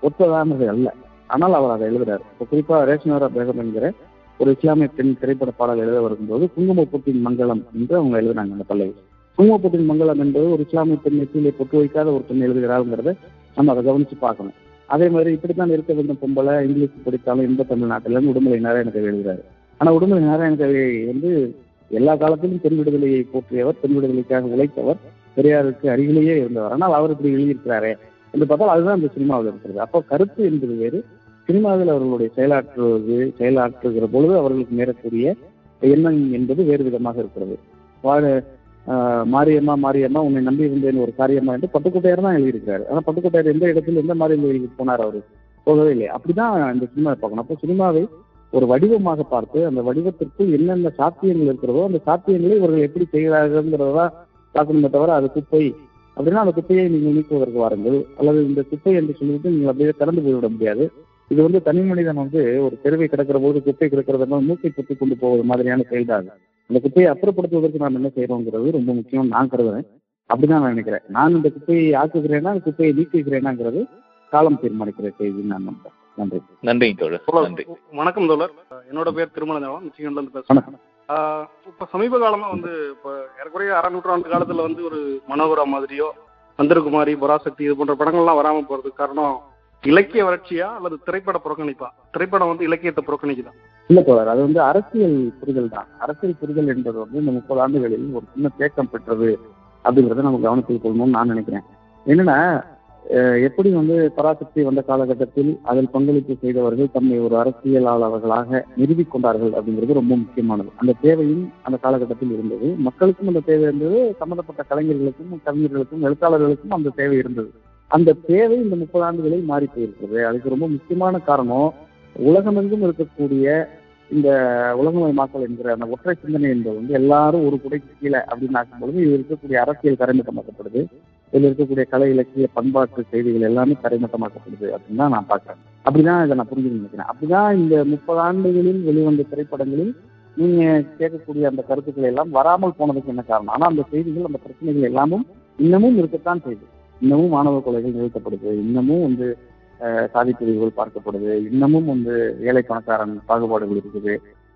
ஒத்ததானது அல்ல. ஆனால் அவர் அதை எழுதுறாரு. இப்போ குறிப்பா ரேஷனரா பேகம் என்கிற ஒரு இஸ்லாமிய பெண் திரைப்பட பாடல் எழுத வரும்போது குங்குமப்பூட்டின் மங்களம் என்று அவங்க எழுதுனாங்க அந்த பல்லவி குங்குமப்பூட்டின் மங்களம் என்பது ஒரு இஸ்லாமிய பெண் நெற்றியிலே பொட்டு வைக்காத ஒரு பெண் எழுதுகிறாருங்கிறத நம்ம அதை கவனிச்சு பார்க்கணும். அதே மாதிரி இப்படித்தான் இருக்க வேண்டும் பொம்பளை இங்கிலீஷ் படித்தாலும் இன்ப தமிழ்நாட்டில் உடுமலை நாராயண கவி எழுதுறாரு. ஆனா உடுமலை நாராயண கவி வந்து எல்லா காலத்திலும் பெண் விடுதலையை போற்றியவர் பெண் விடுதலைக்காக உழைத்தவர் பெரியாருக்கு அருகிலேயே இருந்தவர். ஆனால் அவர் இப்படி எழுதியிருக்கிறாரே என்று பார்த்தால் அதுதான் இந்த சினிமாவில் இருக்கிறது. அப்போ கருத்து என்பது வேறு. சினிமாவில் அவர்களுடைய செயலாற்றுவது செயலாற்றுகிற பொழுது அவர்களுக்கு நேரக்கூடிய எண்ணம் என்பது வேறு விதமாக இருக்கிறது. வாழ மாரியம்மா மாரியம்மா உன்னை நம்பி இருந்தேன் ஒரு காரியம்மா என்று பட்டுக்கோட்டையார் தான் எழுதியிருக்கிறாரு. ஆனால் பட்டுக்கோட்டையார் எந்த இடத்துல எந்த மாதிரி கோயிலுக்கு போனார் அவரு? போகவே இல்லை. அப்படிதான் இந்த சினிமாவை பார்க்கணும். அப்போ சினிமாவை ஒரு வடிவமாக பார்த்து அந்த வடிவத்திற்குள் என்னென்ன சாத்தியங்கள் இருக்கிறதோ அந்த சாத்தியங்களை இவர்கள் எப்படி செய்கிறார்கள்ங்கிறதா பார்க்கணுமே தவிர அது குப்பை. அப்படின்னா அந்த குப்பையை நீங்கள் நீக்குவதற்கு வாருங்கள். அல்லது இந்த குப்பை என்று சொல்லிவிட்டு நீங்கள் அப்படியே திறந்து போய்விட முடியாது. இது வந்து தனி மனிதன் வந்து ஒரு தெருவை கிடக்கிற போது குப்பை கிடக்கிறது மூக்கை குத்தி கொண்டு போவது மாதிரியான செயல்தான். அந்த குப்பையை அப்புறப்படுத்துவதற்கு நாம் என்ன செய்யறோங்கிறது ரொம்ப முக்கியம் நான் கருதுறேன். அப்படிதான் நான் நினைக்கிறேன். நான் இந்த குப்பையை ஆக்குகிறேன்னா அந்த குப்பையை நீக்குகிறேனாங்கிறது காலம் தீர்மானிக்கிற செய்தி நான் நம்புறேன். நன்றி. நன்றி தோழர் நன்றி. வணக்கம் தோழர். என்னோட பேர் திருமணம் மிச்சிகன்ல இருந்து பேசுறேன். இப்ப சமீப காலமா வந்து இப்ப ஏறக்குறைய அரை நூற்றாண்டு காலத்துல வந்து ஒரு மனோகரா மாதிரியோ மந்திரகுமாரி பராசக்தி இது போன்ற படங்கள்லாம் வராம போறதுக்கு காரணம் இலக்கிய வளர்ச்சியா அல்லது திரைப்பட புறக்கணிப்பா? திரைப்படம் வந்து இலக்கியத்தை புறக்கணிக்குதான் இல்ல தோழர் அது வந்து அரசியல் புரிதல் தான். அரசியல் புரிதல் என்பது வந்து இந்த முப்பது ஆண்டுகளில் ஒரு சின்ன தேக்கம் பெற்றது அப்படிங்கறத நம்ம கவனத்தில் கொள்ளணும்னு நான் நினைக்கிறேன். என்னன்னா எப்படி வந்து பராசக்தி வந்த காலகட்டத்தில் அதில் பங்களிப்பு செய்தவர்கள் தம்மை ஒரு அரசியலாளர்களாக நிறுவிக் கொண்டார்கள் அப்படிங்கிறது ரொம்ப முக்கியமானது. அந்த தேவையும் அந்த காலகட்டத்தில் இருந்தது. மக்களுக்கும் அந்த தேவை இருந்தது. சம்பந்தப்பட்ட கலைஞர்களுக்கும் கவிஞர்களுக்கும் எழுத்தாளர்களுக்கும் அந்த தேவை இருந்தது. அந்த தேவை இந்த முப்பது ஆண்டுகளில் மாறி போயிருக்கிறது. அதுக்கு ரொம்ப முக்கியமான காரணம் உலகமெங்கும் இருக்கக்கூடிய இந்த உலகமயமாக்கல் என்கிற அந்த ஒற்றை சிந்தனை என்பது வந்து எல்லாரும் ஒரு குடைக்கு கீழே அப்படின்னு ஆக்கும் பொழுது இது இருக்கக்கூடிய அரசியல் தரைமட்டமாக்கப்படுது இதில் இருக்கக்கூடிய கலை இலக்கிய பண்பாட்டு செய்திகள் எல்லாமே தரைமட்டமாக்கப்படுது அப்படின்னு தான் நான் பார்க்குறேன். அப்படிதான் இதை நான் புரிஞ்சு நினைக்கிறேன். அப்படிதான் இந்த முப்பது ஆண்டுகளில் வெளிவந்த திரைப்படங்களில் நீங்க கேட்கக்கூடிய அந்த கருத்துக்கள் எல்லாம் வராமல் போனதுக்கு என்ன காரணம்? ஆனா அந்த செய்திகள் அந்த பிரச்சனைகள் எல்லாமும் இன்னமும் இருக்கத்தான் செய்யுது இன்னமும் மாணவ கொலைகள் நிறுத்தப்படுது. இன்னமும் வந்து சாதி பிரிவுகள் பார்க்கப்படுது. இன்னமும் வந்து ஏழை பணக்காரன் பாகுபாடுகள் இருக்குது.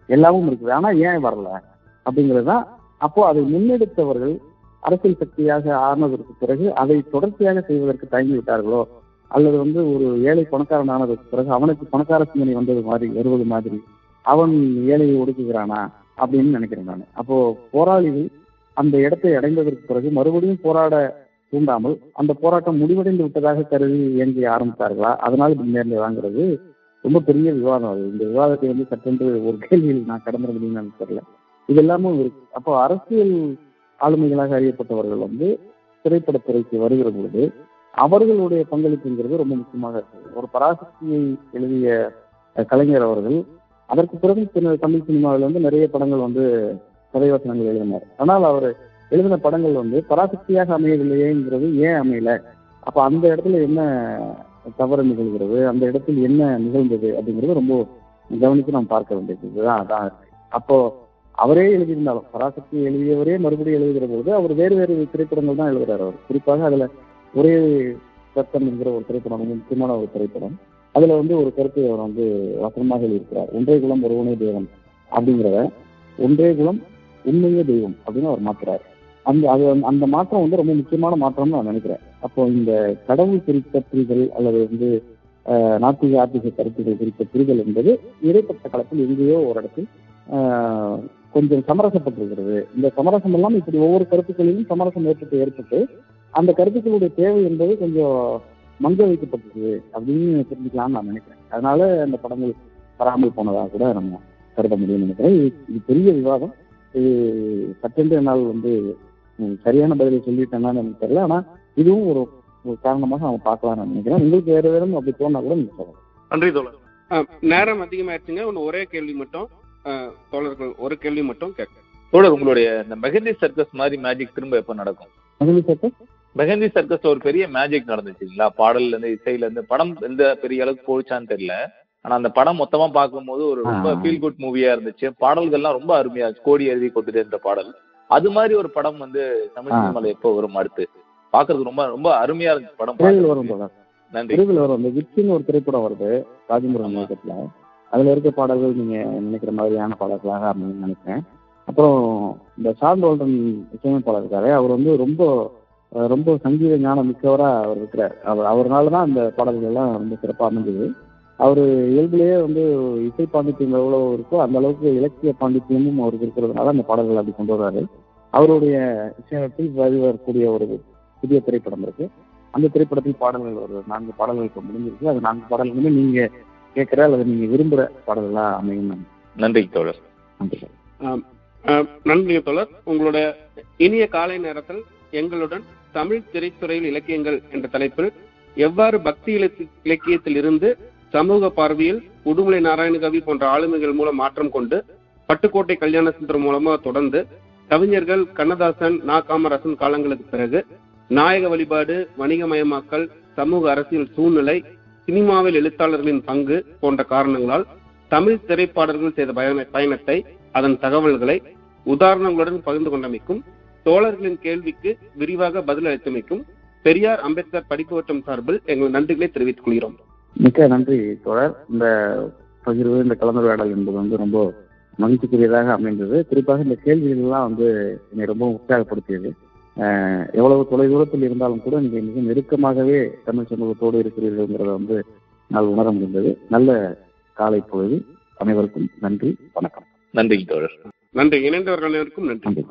எல்லாமும் இருக்குது. ஆனா ஏன் வரல? அப்படிங்கிறது தான் அப்போ அதை முன்னெடுத்தவர்கள் அரசியல் சக்தியாக ஆனதற்கு பிறகு அதை தொடர்ச்சியாக செய்வதற்கு தயங்கி விட்டார்களோ அல்லது வந்து ஒரு ஏழை பணக்காரன் ஆனதற்கு பிறகு அவனுக்கு பணக்கார சிந்தனை வந்தது மாதிரி வருவது மாதிரி அவன் ஏழையை ஒடுக்குகிறானா அப்படின்னு நினைக்கிறேன் நான். அப்போ போராளிகள் அந்த இடத்தை அடைந்ததற்கு பிறகு மறுபடியும் போராட தூண்டாமல் அந்த போராட்டம் முடிவடைந்து விட்டதாக கருதி இயங்கி ஆரம்பித்தார்களா? அதனால் முன்னேறதாங்கிறது ரொம்ப பெரிய விவாதம் அது. இந்த விவாதத்தை வந்து சட்டென்று ஒரு கேள்வியில் நான் கடந்துட முடியும்னு தெரியல. இது எல்லாமும் இருக்கு. அப்போ அரசியல் ஆளுமைகளாக அறியப்பட்டவர்கள் வந்து திரைப்படத்துறைக்கு வருகிற பொழுது அவர்களுடைய பங்களிப்புங்கிறது ரொம்ப முக்கியமாக இருக்கு ஒரு பராசக்தியை எழுதிய கலைஞர் அவர்கள் அதற்கு பிறகு தமிழ் சினிமாவில் வந்து நிறைய படங்கள் வந்து கதைவசனங்கள் எழுதினார். ஆனால் அவர் எழுதின படங்கள் வந்து பராசக்தியாக அமையவில்லையேங்கிறது ஏன் அமையல? அப்ப அந்த இடத்துல என்ன தவறு நிகழ்கிறது? அந்த இடத்தில் என்ன நிகழ்ந்தது அப்படிங்கிறது ரொம்ப கவனித்து நாம் பார்க்க வேண்டியது இதுதான். அதான். அப்போ அவரே எழுதியிருந்தாலும் பராசக்தி எழுதியவரே மறுபடியும் எழுதுகிற போது அவர் வேறு வேறு திரைப்படங்கள் தான் எழுதுறாரு அவர். குறிப்பாக அதுல ஒரே சத்தம் என்கிற ஒரு திரைப்படம் வந்து முக்கியமான ஒரு திரைப்படம். அதுல வந்து ஒரு கருத்தை அவர் வந்து வசனமாக எழுதியிருக்கிறார். ஒன்றே குலம் ஒருவனே தெய்வம் அப்படிங்கிறத ஒன்றே குலம் உண்மையே தெய்வம் அப்படின்னு அவர் மாற்றுறாரு அந்த அது அந்த மாற்றம் வந்து ரொம்ப முக்கியமான மாற்றம்னு நான் நினைக்கிறேன். அப்போ இந்த கடவுள் குறித்த புரிதல் அல்லது வந்து நாத்திக ஆத்திக கருத்துகள் குறித்த புரிதல் என்பது இடைப்பட்ட காலத்தில் எங்கேயோ ஒரு இடத்தில் கொஞ்சம் சமரசப்பட்டிருக்கிறது. இந்த சமரசம் எல்லாம் இப்படி ஒவ்வொரு கருத்துக்களிலும் சமரசம் ஏற்பட்டு ஏற்பட்டு அந்த கருத்துக்களுடைய தேவை என்பது கொஞ்சம் மங்க வைக்கப்பட்டிருக்கு அப்படின்னு தெரிஞ்சுக்கலாம்னு நான் நினைக்கிறேன். அதனால அந்த படங்கள் வராமல் போனதாக கூட நம்ம கருத முடியும்னு நினைக்கிறேன். இது பெரிய விவாதம். இது சட்டென்று என்னால் வந்து சரியான பதிலை சொல்லிட்டேன்னான்னு எனக்கு தெரியல. ஆனா இதுவும் ஒரு ஒரு காரணமாக அவங்க பார்க்கலாம்னு நினைக்கிறேன். உங்களுக்கு வேற வேறும் அப்படி தோணா கூட நீங்க சொல்லலாம் நன்றி தோழர். ஆ, நேரம் அதிகமாயிருச்சுங்க ஒன்று ஒரே கேள்வி மட்டும். தோழர்கள் ஒரு கேள்வி மட்டும் கேட்க. தோழர் உங்களுடைய இந்த மெஹந்தி சர்க்கஸ் மாதிரி மேஜிக் திரும்ப எப்ப நடக்கும்? மெஹந்தி சர்க்கஸ்ல ஒரு பெரிய மேஜிக் நடந்துச்சுங்களா? பாடல்ல இருந்து இசையில இருந்து படம் எந்த பெரிய அளவுக்கு போச்சான்னு தெரியல. ஆனா அந்த படம் மொத்தமா பார்க்கும்போது ஒரு ரொம்ப. ஃபீல் குட் மூவியா இருந்துச்சு. பாடல்கள்லாம் ரொம்ப அருமையா இருந்துச்சு. கோடி எழுதி கொடுத்துட்டு இருந்த பாடல். அது மாதிரி ஒரு படம் வந்து தமிழ். சினிமால எப்போ வரும் அடுத்து? பாக்குறதுக்கு ரொம்ப ரொம்ப அருமையா இருந்துச்சு படம் விரைவில் வரும் நன்றி. விரைவில் வரும். இந்த ஒரு திரைப்படம் வருது ராஜமுருகன் ஆமா. இயக்கத்துல. அதுல இருக்க பாடல்கள் நீங்க நினைக்கிற மாதிரியான பாடல்களாக அமையும் நினைக்கிறேன். அப்புறம் இந்த சார்ந்தோல்டன் இசையமைப்பாளர் இருக்காரு அவர் வந்து ரொம்ப ரொம்ப சங்கீத ஞானம் மிக்கவரா அவர் இருக்கிறார். அவர் அவர்னால தான் அந்த பாடல்கள் எல்லாம் ரொம்ப சிறப்பாக அமைஞ்சது. அவர் இயல்பிலேயே வந்து இசை பாண்டித்யம் எவ்வளவு இருக்கோ அந்த அளவுக்கு இலக்கிய பாண்டித்யமும் அவருக்கு இருக்கிறதுனால அந்த பாடல்கள் அப்படி கொண்டு வர்றாரு. அவருடைய இசையமைப்பில் வெளிவரக்கூடிய ஒரு புதிய திரைப்படம் இருக்கு. அந்த திரைப்படத்தில் பாடல்கள் ஒரு நான்கு பாடல்கள் இப்போ முடிஞ்சிருக்கு. அது நான்கு பாடல்களுமே நீங்க கேட்கிற அல்லது நீங்க விரும்புற பாடல்களா அமையும். நான் நன்றி. தோழர். ஆ, நன்றி தோழர். உங்களோட இனிய காலை நேரத்தில் எங்களுடன் தமிழ் திரைத்துறையில் இலக்கியங்கள் என்ற தலைப்பில் எவ்வாறு பக்தி இலக்கிய- இலக்கியத்தில் இருந்து சமூக பார்வையில் உடுமலை நாராயணகவி போன்ற ஆளுமைகள் மூலம் மாற்றம் கொண்டு பட்டுக்கோட்டை கல்யாண சுந்தரம் மூலமா தொடர்ந்து கவிஞர்கள் கண்ணதாசன் நா. காமராசன் காலங்களுக்கு பிறகு நாயக வழிபாடு வணிகமயமாக்கல் சமூக அரசியல் சூழ்நிலை சினிமாவில் எழுத்தாளர்களின் பங்கு போன்ற காரணங்களால் தமிழ் திரைப்பாடல்கள் செய்த பயண- பயணத்தை அதன் தகவல்களை உதாரணங்களுடன் பகிர்ந்து கொண்டமைக்கும் தோழர்களின் கேள்விக்கு விரிவாக பதில் அளித்தமைக்கும் பெரியார் அம்பேத்கர் படிப்பு வட்டம் சார்பில் எங்கள் நன்றிகளை தெரிவித்துக் கொள்கிறோம். மிக்க நன்றி தோழர். இந்த பகிர்வு இந்த கலந்துரையாடல் என்பது வந்து ரொம்ப மகிழ்ச்சிக்குரியதாக அமைந்தது. குறிப்பாக இந்த கேள்விகள் எல்லாம் வந்து என்னை ரொம்ப உற்சாகப்படுத்தியது. எவ்வளவு தொலைதூரத்தில் இருந்தாலும் கூட நீங்க மிக நெருக்கமாகவே தமிழ் சமூகத்தோடு இருக்கிறீர்கள்ங்கிறத வந்து நான் உணர முடிந்தது. நல்ல காலை பொழுது. அனைவருக்கும் நன்றி. வணக்கம். நன்றி தோழர். நன்றி. இணைந்தவர்கள் அனைவருக்கும் நன்றி.